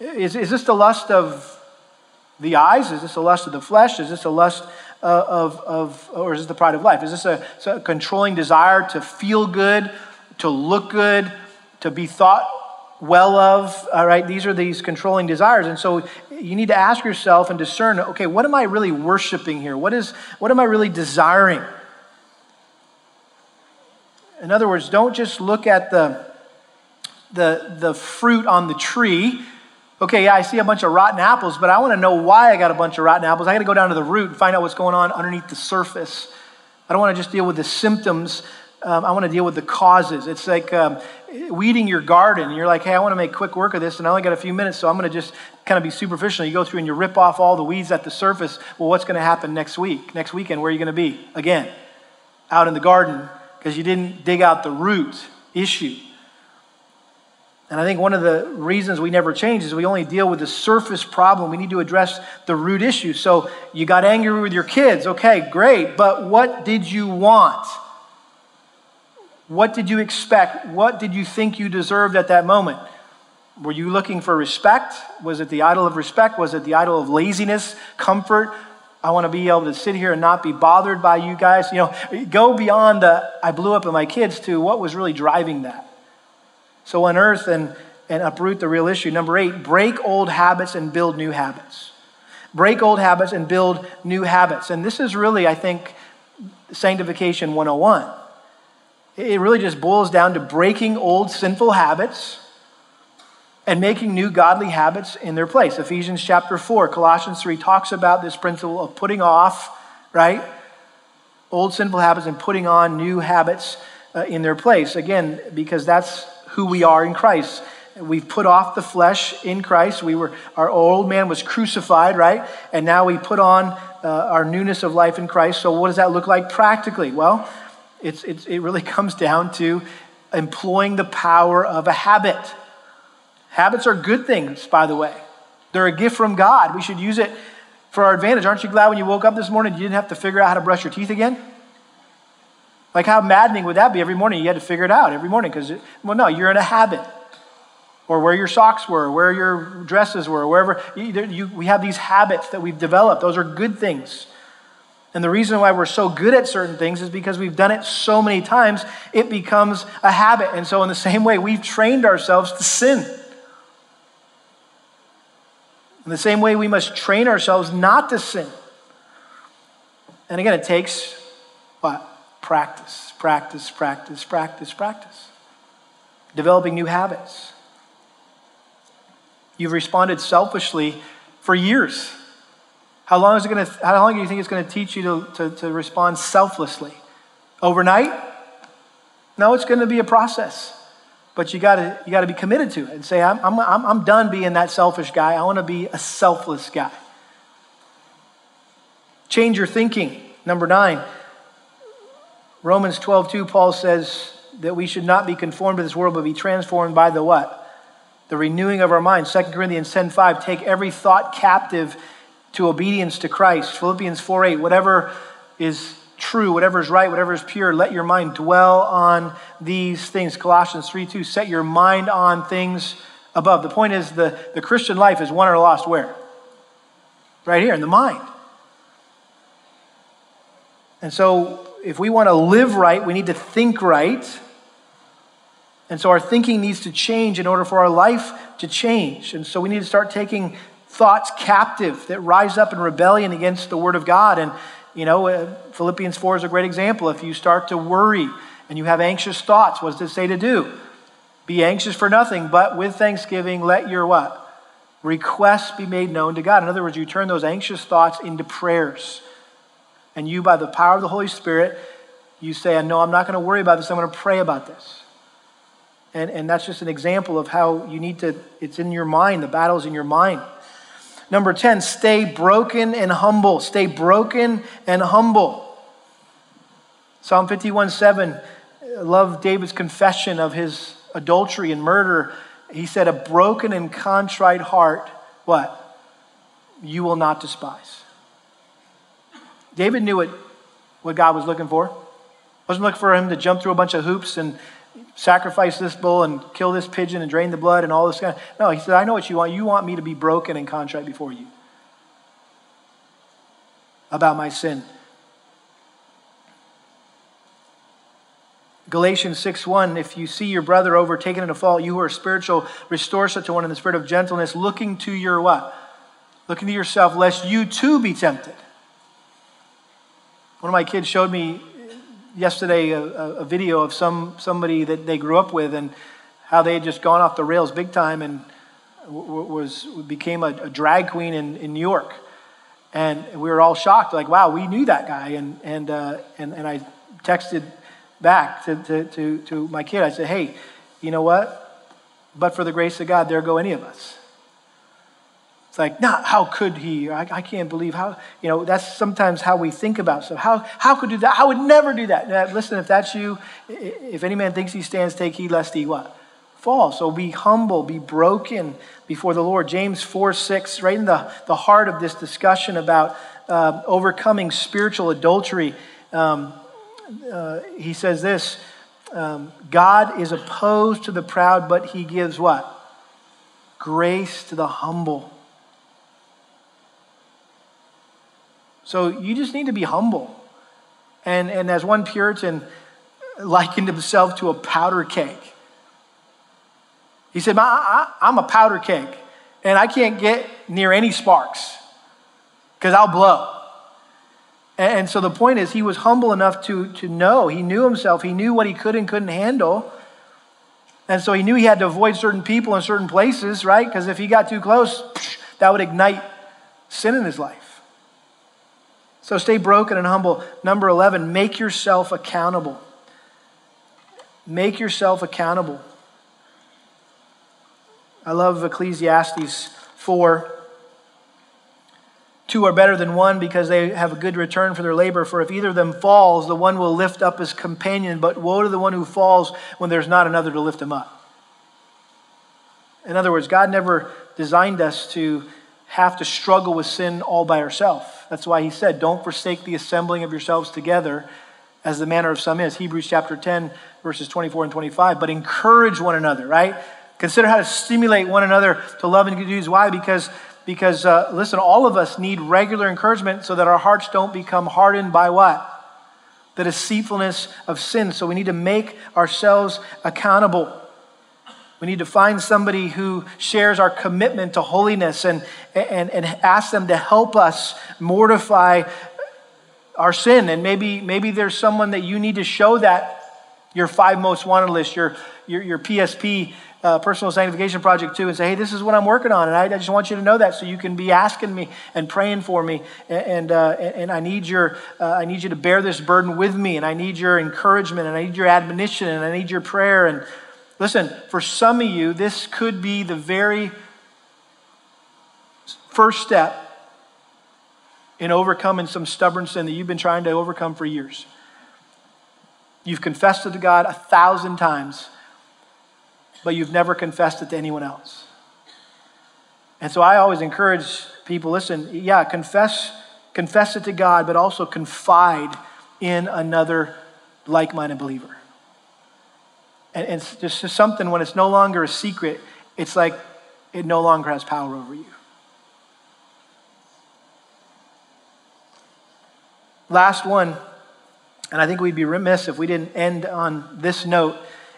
Is, is this the lust of the eyes? Is this a lust of the flesh? Is this a lust uh, of, of, or is this the pride of life? Is this a, a controlling desire to feel good, to look good, to be thought well of? All right, these are these controlling desires. And so you need to ask yourself and discern okay, what am I really worshiping here? What, is, what am I really desiring? In other words, don't just look at the, the, the fruit on the tree. Okay, yeah, I see a bunch of rotten apples, but I want to know why I got a bunch of rotten apples. I got to go down to the root and find out what's going on underneath the surface. I don't want to just deal with the symptoms. Um, I want to deal with the causes. It's like um, weeding your garden. You're like, hey, I want to make quick work of this, and I only got a few minutes, so I'm going to just kind of be superficial. You go through and you rip off all the weeds at the surface. Well, what's going to happen next week? Next weekend, where are you going to be? Again, out in the garden because you didn't dig out the root issue. And I think one of the reasons we never change is we only deal with the surface problem. We need to address the root issue. So you got angry with your kids. Okay, great. But what did you want? What did you expect? What did you think you deserved at that moment? Were you looking for respect? Was it the idol of respect? Was it the idol of laziness, comfort? I want to be able to sit here and not be bothered by you guys. You know, go beyond the I blew up at my kids to what was really driving that. So unearth and, and uproot the real issue. Number eight, break old habits and build new habits. Break old habits and build new habits. And this is really, I think, sanctification 101. It really just boils down to breaking old sinful habits and making new godly habits in their place. Ephesians chapter 4, Colossians 3 talks about this principle of putting off, right? Old sinful habits and putting on new habits uh, in their place. Again, because that's who we are in Christ. We've put off the flesh in Christ. We were our old man was crucified, right? And now we put on uh, our newness of life in Christ. So what does that look like practically? Well, it's, it's, it really comes down to employing the power of a habit. Habits are good things, by the way. They're a gift from God. We should use it for our advantage. Aren't you glad when you woke up this morning you didn't have to figure out how to brush your teeth again? Like, how maddening would that be? Every morning you had to figure it out every morning because, well, no, you're in a habit. Or where your socks were, where your dresses were, wherever. You, you, we have these habits that we've developed. Those are good things. And the reason why we're so good at certain things is because we've done it so many times, it becomes a habit. And so, in the same way, we've trained ourselves to sin. In the same way, we must train ourselves not to sin. And again, it takes? Practice, practice, practice, practice, practice. Developing new habits. You've responded selfishly for years. How long is it going to, how long do you think it's going to teach you to, to, to respond selflessly? Overnight? No, it's going to be a process. But you gotta, you gotta be committed to it and say, I'm, I'm, I'm done being that selfish guy. I wanna be a selfless guy. Change your thinking. Number nine, Romans 12, 2, Paul says that we should not be conformed to this world, but be transformed by the what? The renewing of our minds. 2 Corinthians 10, 5, take every thought captive to obedience to Christ. Philippians 4, 8, whatever is true, whatever is right, whatever is pure, let your mind dwell on these things. Colossians 3 2, set your mind on things above. The point is the, the Christian life is won or lost where? Right here in the mind. And so if we want to live right, we need to think right. And so our thinking needs to change in order for our life to change. And so we need to start taking thoughts captive that rise up in rebellion against the Word of God. And you know, uh, Philippians 4 is a great example. If you start to worry and you have anxious thoughts, what does it say to do? Be anxious for nothing, but with thanksgiving, let your what? Requests be made known to God. In other words, you turn those anxious thoughts into prayers. And you, by the power of the Holy Spirit, you say, No, I'm not going to worry about this. I'm going to pray about this. And, and that's just an example of how you need to, it's in your mind. The battle's in your mind. Number 10, stay broken and humble. Stay broken and humble. Psalm 51 7, love David's confession of his adultery and murder. He said, A broken and contrite heart, what? You will not despise. David knew what, what God was looking for. Wasn't looking for him to jump through a bunch of hoops and sacrifice this bull and kill this pigeon and drain the blood and all this kind of. No, he said, I know what you want. You want me to be broken and contrite before you. about my sin. Galatians 6 1, if you see your brother overtaken in a fault, you who are spiritual, restore such a one in the spirit of gentleness, looking to your what? Looking to yourself, lest you too be tempted. One of my kids showed me yesterday a, a video of some somebody that they grew up with and how they had just gone off the rails big time and was became a, a drag queen in, in New York. And we were all shocked, like, wow, we knew that guy. And, and, uh, and, and I texted back to, to, to, to my kid. I said, hey, you know what? But for the grace of God, there go any of us. It's like, nah, how could he? I, I can't believe how, you know, that's sometimes how we think about stuff. How, how could do that? I would never do that. Now, listen, if that's you, if any man thinks he stands, take heed lest he what? Fall. So be humble, be broken before the Lord. James 4 6, right in the, the heart of this discussion about uh, overcoming spiritual adultery. Um, uh, he says this um, God is opposed to the proud, but he gives what? Grace to the humble. So you just need to be humble. And, and as one Puritan likened himself to a powder cake, he said, I, am a powder cake, and I can't get near any sparks because I'll blow. And so the point is, he was humble enough to, to know. He knew himself. He knew what he could and couldn't handle. And so he knew he had to avoid certain people in certain places, right? Because if he got too close, that would ignite sin in his life. So stay broken and humble. Number 11, make yourself accountable. Make yourself accountable. I love Ecclesiastes 4 Two are better than one because they have a good return for their labor. For if either of them falls, the one will lift up his companion, but woe to the one who falls when there's not another to lift him up. In other words, God never designed us to have to struggle with sin all by herself. That's why he said, Don't forsake the assembling of yourselves together as the manner of some is. Hebrews chapter 10, verses 24 and 25. But encourage one another, right? Consider how to stimulate one another to love and good deeds. Why? Because because, uh, listen, all of us need regular encouragement so that our hearts don't become hardened by what? The deceitfulness of sin. So we need to make ourselves accountable. We need to find somebody who shares our commitment to holiness and, and, and ask them to help us mortify our sin. And maybe, maybe there's someone that you need to show that your five most wanted list, your, your, your PSP uh, personal sanctification project too and say, hey, this is what I'm working on. And I, I, just want you to know that so you can be asking me and praying for me. And, and, uh, and I, need your, uh, I need you to bear this burden with me. And I need your encouragement and I need your admonition and I need your prayer. And listen, for some of you, this could be the very first step in overcoming some stubborn sin that you've been trying to overcome for years. You've confessed it to God a thousand times but you've never confessed it to anyone else. And so I always encourage people listen, yeah, confess, confess it to God, but also confide in another like minded believer. And it's just something when it's no longer a secret, it's like it no longer has power over you. Last one, and I think we'd be remiss if we didn't end on this note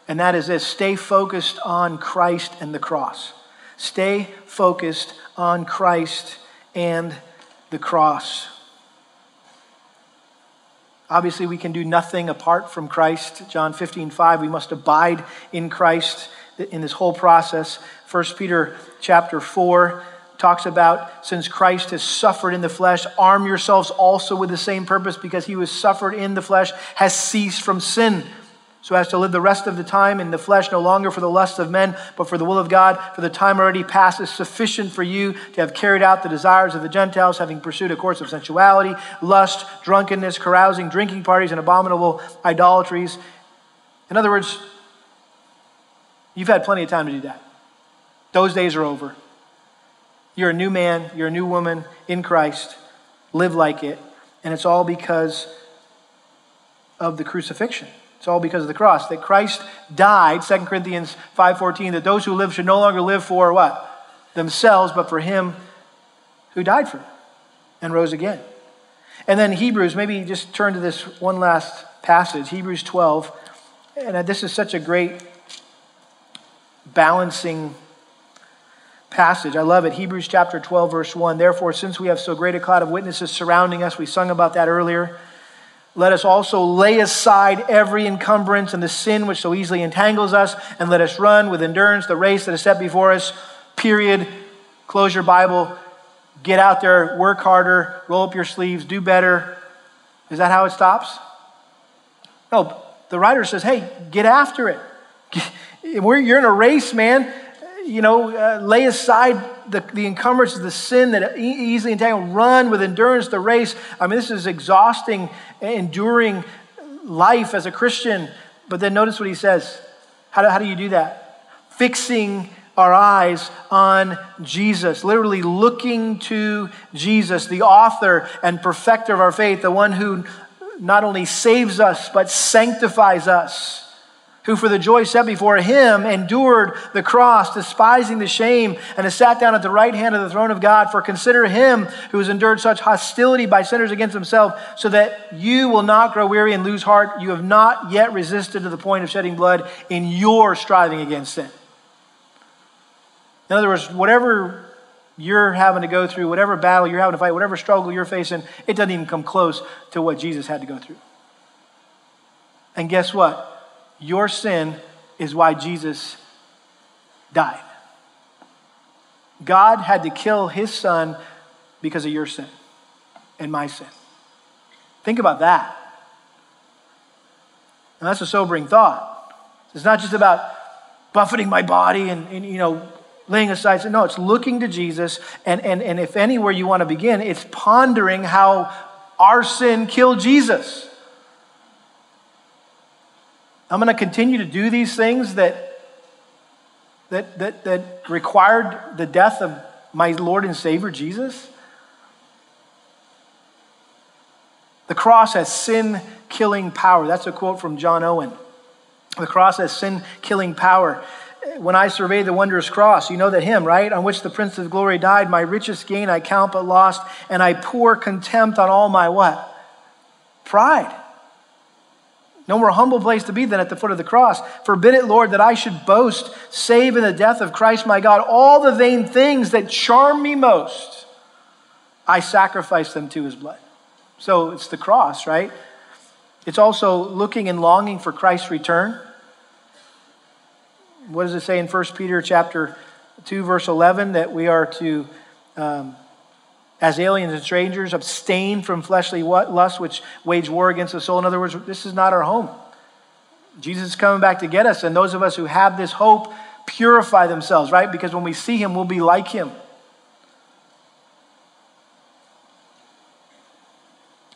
and that is this stay focused on Christ and the cross. Stay focused on Christ and the cross. Obviously, we can do nothing apart from Christ. John 15, 5, we must abide in Christ in this whole process. 1 Peter chapter 4 talks about since Christ has suffered in the flesh, arm yourselves also with the same purpose because he who suffered in the flesh has ceased from sin so as to live the rest of the time in the flesh, no longer for the lusts of men, but for the will of God. For the time already past is sufficient for you to have carried out the desires of the Gentiles, having pursued a course of sensuality, lust, drunkenness, carousing, drinking parties, and abominable idolatries. In other words, you've had plenty of time to do that. Those days are over. You're a new man, you're a new woman in Christ. Live like it. And it's all because of the crucifixion. It's all because of the cross. That Christ died, 2 Corinthians 5.14, that those who live should no longer live for what? Themselves, but for him who died for them and rose again. And then Hebrews, maybe just turn to this one last passage, Hebrews 12. And this is such a great balancing passage. I love it. Hebrews chapter 12, verse 1. Therefore, since we have so great a cloud of witnesses surrounding us, we sung about that earlier. Let us also lay aside every encumbrance and the sin which so easily entangles us, and let us run with endurance the race that is set before us. Period. Close your Bible. Get out there, work harder, roll up your sleeves, do better. Is that how it stops? No, the writer says, hey, get after it. You're in a race, man. You know, uh, lay aside the, the encumbrance of the sin that easily entangle. Run with endurance the race. I mean, this is exhausting, enduring life as a Christian. But then notice what he says. How do, how do you do that? Fixing our eyes on Jesus, literally looking to Jesus, the author and perfecter of our faith, the one who not only saves us, but sanctifies us who for the joy set before him endured the cross, despising the shame, and has sat down at the right hand of the throne of God. For consider him who has endured such hostility by sinners against himself, so that you will not grow weary and lose heart. You have not yet resisted to the point of shedding blood in your striving against sin. In other words, whatever you're having to go through, whatever battle you're having to fight, whatever struggle you're facing, it doesn't even come close to what Jesus had to go through. And guess what? Your sin is why Jesus died. God had to kill his son because of your sin and my sin. Think about that. And that's a sobering thought. It's not just about buffeting my body and, and you know, laying aside. No, it's looking to Jesus. And, and, and if anywhere you want to begin, it's pondering how our sin killed Jesus. I'm going to continue to do these things that, that, that, that required the death of my Lord and Savior Jesus? The cross has sin killing power. That's a quote from John Owen. The cross has sin killing power. When I survey the wondrous cross, you know that hymn, right? On which the Prince of Glory died, my richest gain I count but lost, and I pour contempt on all my what? Pride. No more humble place to be than at the foot of the cross. Forbid it, Lord, that I should boast, save in the death of Christ my God, all the vain things that charm me most. I sacrifice them to his blood. So it's the cross, right? It's also looking and longing for Christ's return. What does it say in 1 Peter chapter 2, verse 11, that we are to um, as aliens and strangers, abstain from fleshly lust, which wage war against the soul. In other words, this is not our home. Jesus is coming back to get us, and those of us who have this hope purify themselves, right? Because when we see him, we'll be like him.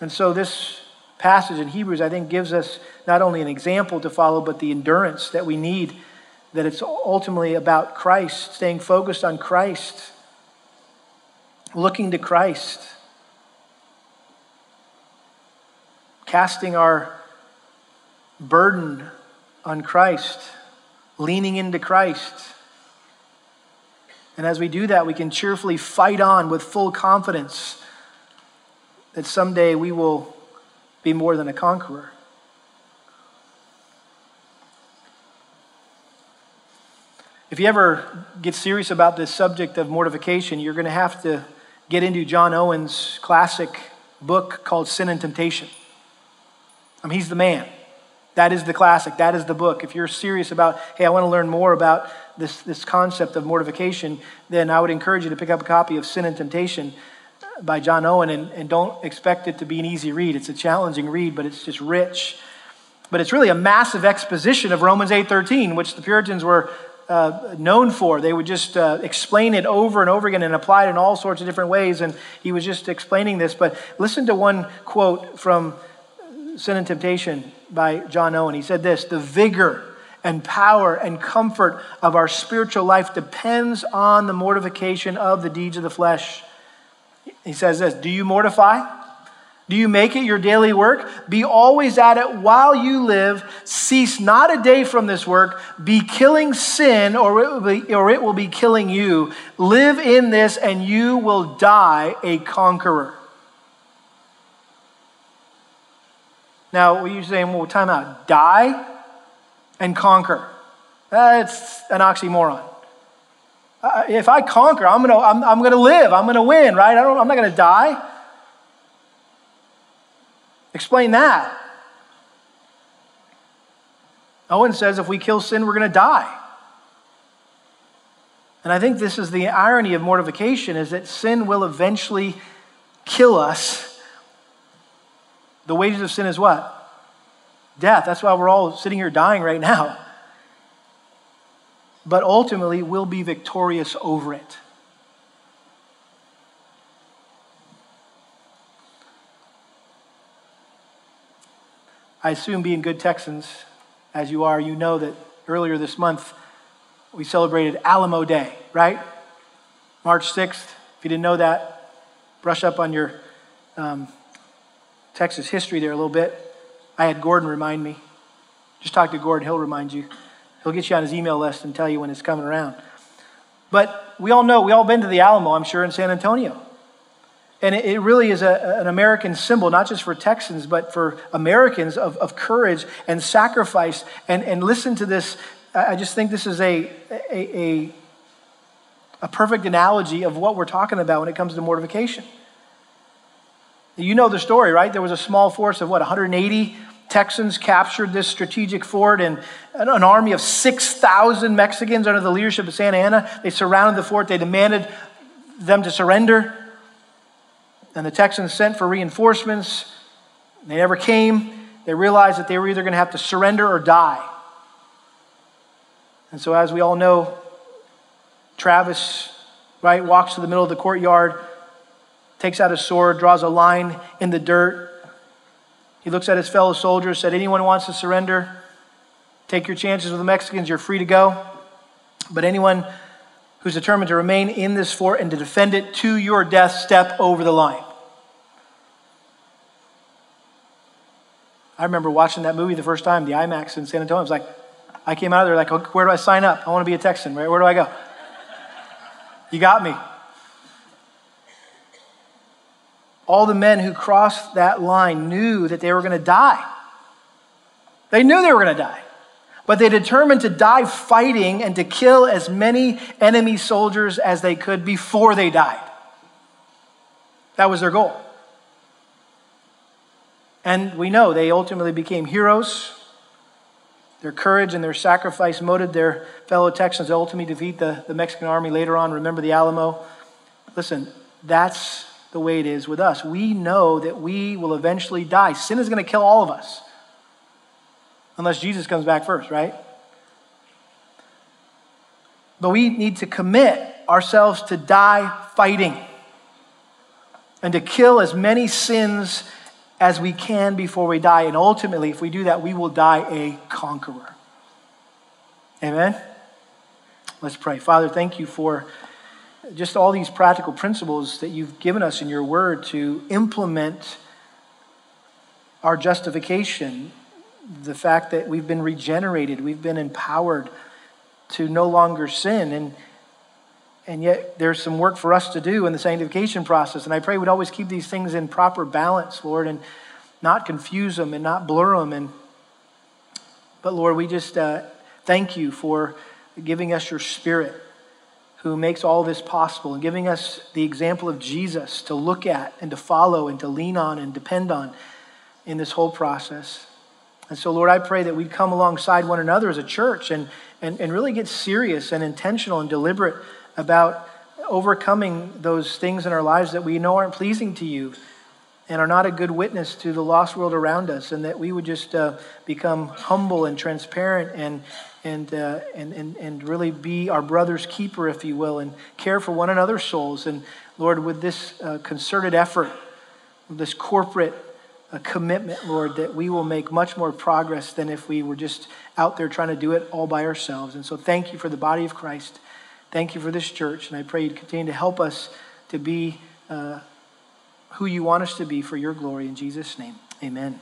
And so, this passage in Hebrews, I think, gives us not only an example to follow, but the endurance that we need, that it's ultimately about Christ, staying focused on Christ looking to Christ, casting our burden on Christ, leaning into Christ. And as we do that, we can cheerfully fight on with full confidence that someday we will be more than a conqueror. If you ever get serious about this subject of mortification, you're going to have to get into John Owen's classic book called Sin and Temptation. I mean, he's the man. That is the classic. That is the book. If you're serious about, hey, I want to learn more about this, this concept of mortification, then I would encourage you to pick up a copy of Sin and Temptation uh, by John Owen and, and don't expect it to be an easy read. It's a challenging read, but it's just rich. But it's really a massive exposition of Romans 8:13, which the Puritans were uh, known for. They would just uh, explain it over and over again and apply it in all sorts of different ways. And he was just explaining this. But listen to one quote from Sin and Temptation by John Owen. He said this The vigor and power and comfort of our spiritual life depends on the mortification of the deeds of the flesh. He says this Do you mortify? Do you make it your daily work? Be always at it while you live. Cease not a day from this work. Be killing sin, or it will be, or it will be killing you. Live in this, and you will die a conqueror. Now, you're saying, well, time out. Die and conquer. That's an oxymoron. Uh, if I conquer, I'm going to I'm, I'm gonna live. I'm going to win, right? I don't, I'm not going to die. Explain that. Owen says if we kill sin, we're going to die. And I think this is the irony of mortification is that sin will eventually kill us. The wages of sin is what? Death. That's why we're all sitting here dying right now. But ultimately, we'll be victorious over it. I assume, being good Texans, as you are, you know that earlier this month we celebrated Alamo Day, right? March 6th. If you didn't know that, brush up on your um, Texas history there a little bit. I had Gordon remind me. Just talk to Gordon, he'll remind you. He'll get you on his email list and tell you when it's coming around. But we all know, we all been to the Alamo, I'm sure, in San Antonio. And it really is a, an American symbol, not just for Texans, but for Americans of, of courage and sacrifice. And, and listen to this. I just think this is a, a, a, a perfect analogy of what we're talking about when it comes to mortification. You know the story, right? There was a small force of what, 180 Texans captured this strategic fort, and an army of 6,000 Mexicans under the leadership of Santa Anna, they surrounded the fort. They demanded them to surrender. And the Texans sent for reinforcements. They never came. They realized that they were either going to have to surrender or die. And so, as we all know, Travis, right, walks to the middle of the courtyard, takes out his sword, draws a line in the dirt. He looks at his fellow soldiers, said, Anyone who wants to surrender? Take your chances with the Mexicans, you're free to go. But anyone who's determined to remain in this fort and to defend it to your death, step over the line. I remember watching that movie the first time, the IMAX in San Antonio. I was like, I came out of there like, where do I sign up? I want to be a Texan, right? Where do I go? You got me. All the men who crossed that line knew that they were going to die. They knew they were going to die. But they determined to die fighting and to kill as many enemy soldiers as they could before they died. That was their goal. And we know they ultimately became heroes. Their courage and their sacrifice motivated their fellow Texans to ultimately defeat the, the Mexican army later on. Remember the Alamo? Listen, that's the way it is with us. We know that we will eventually die. Sin is going to kill all of us, unless Jesus comes back first, right? But we need to commit ourselves to die fighting and to kill as many sins as we can before we die. And ultimately, if we do that, we will die a conqueror. Amen? Let's pray. Father, thank you for just all these practical principles that you've given us in your word to implement our justification, the fact that we've been regenerated, we've been empowered to no longer sin. And and yet there's some work for us to do in the sanctification process. And I pray we'd always keep these things in proper balance, Lord, and not confuse them and not blur them. And but Lord, we just uh, thank you for giving us your Spirit, who makes all this possible, and giving us the example of Jesus to look at and to follow and to lean on and depend on in this whole process. And so, Lord, I pray that we'd come alongside one another as a church and, and, and really get serious and intentional and deliberate about overcoming those things in our lives that we know aren't pleasing to you and are not a good witness to the lost world around us, and that we would just uh, become humble and transparent and, and, uh, and, and, and really be our brother's keeper, if you will, and care for one another's souls. And Lord, with this uh, concerted effort, this corporate uh, commitment, Lord, that we will make much more progress than if we were just out there trying to do it all by ourselves. And so thank you for the body of Christ. Thank you for this church, and I pray you'd continue to help us to be uh, who you want us to be for your glory. In Jesus' name, amen.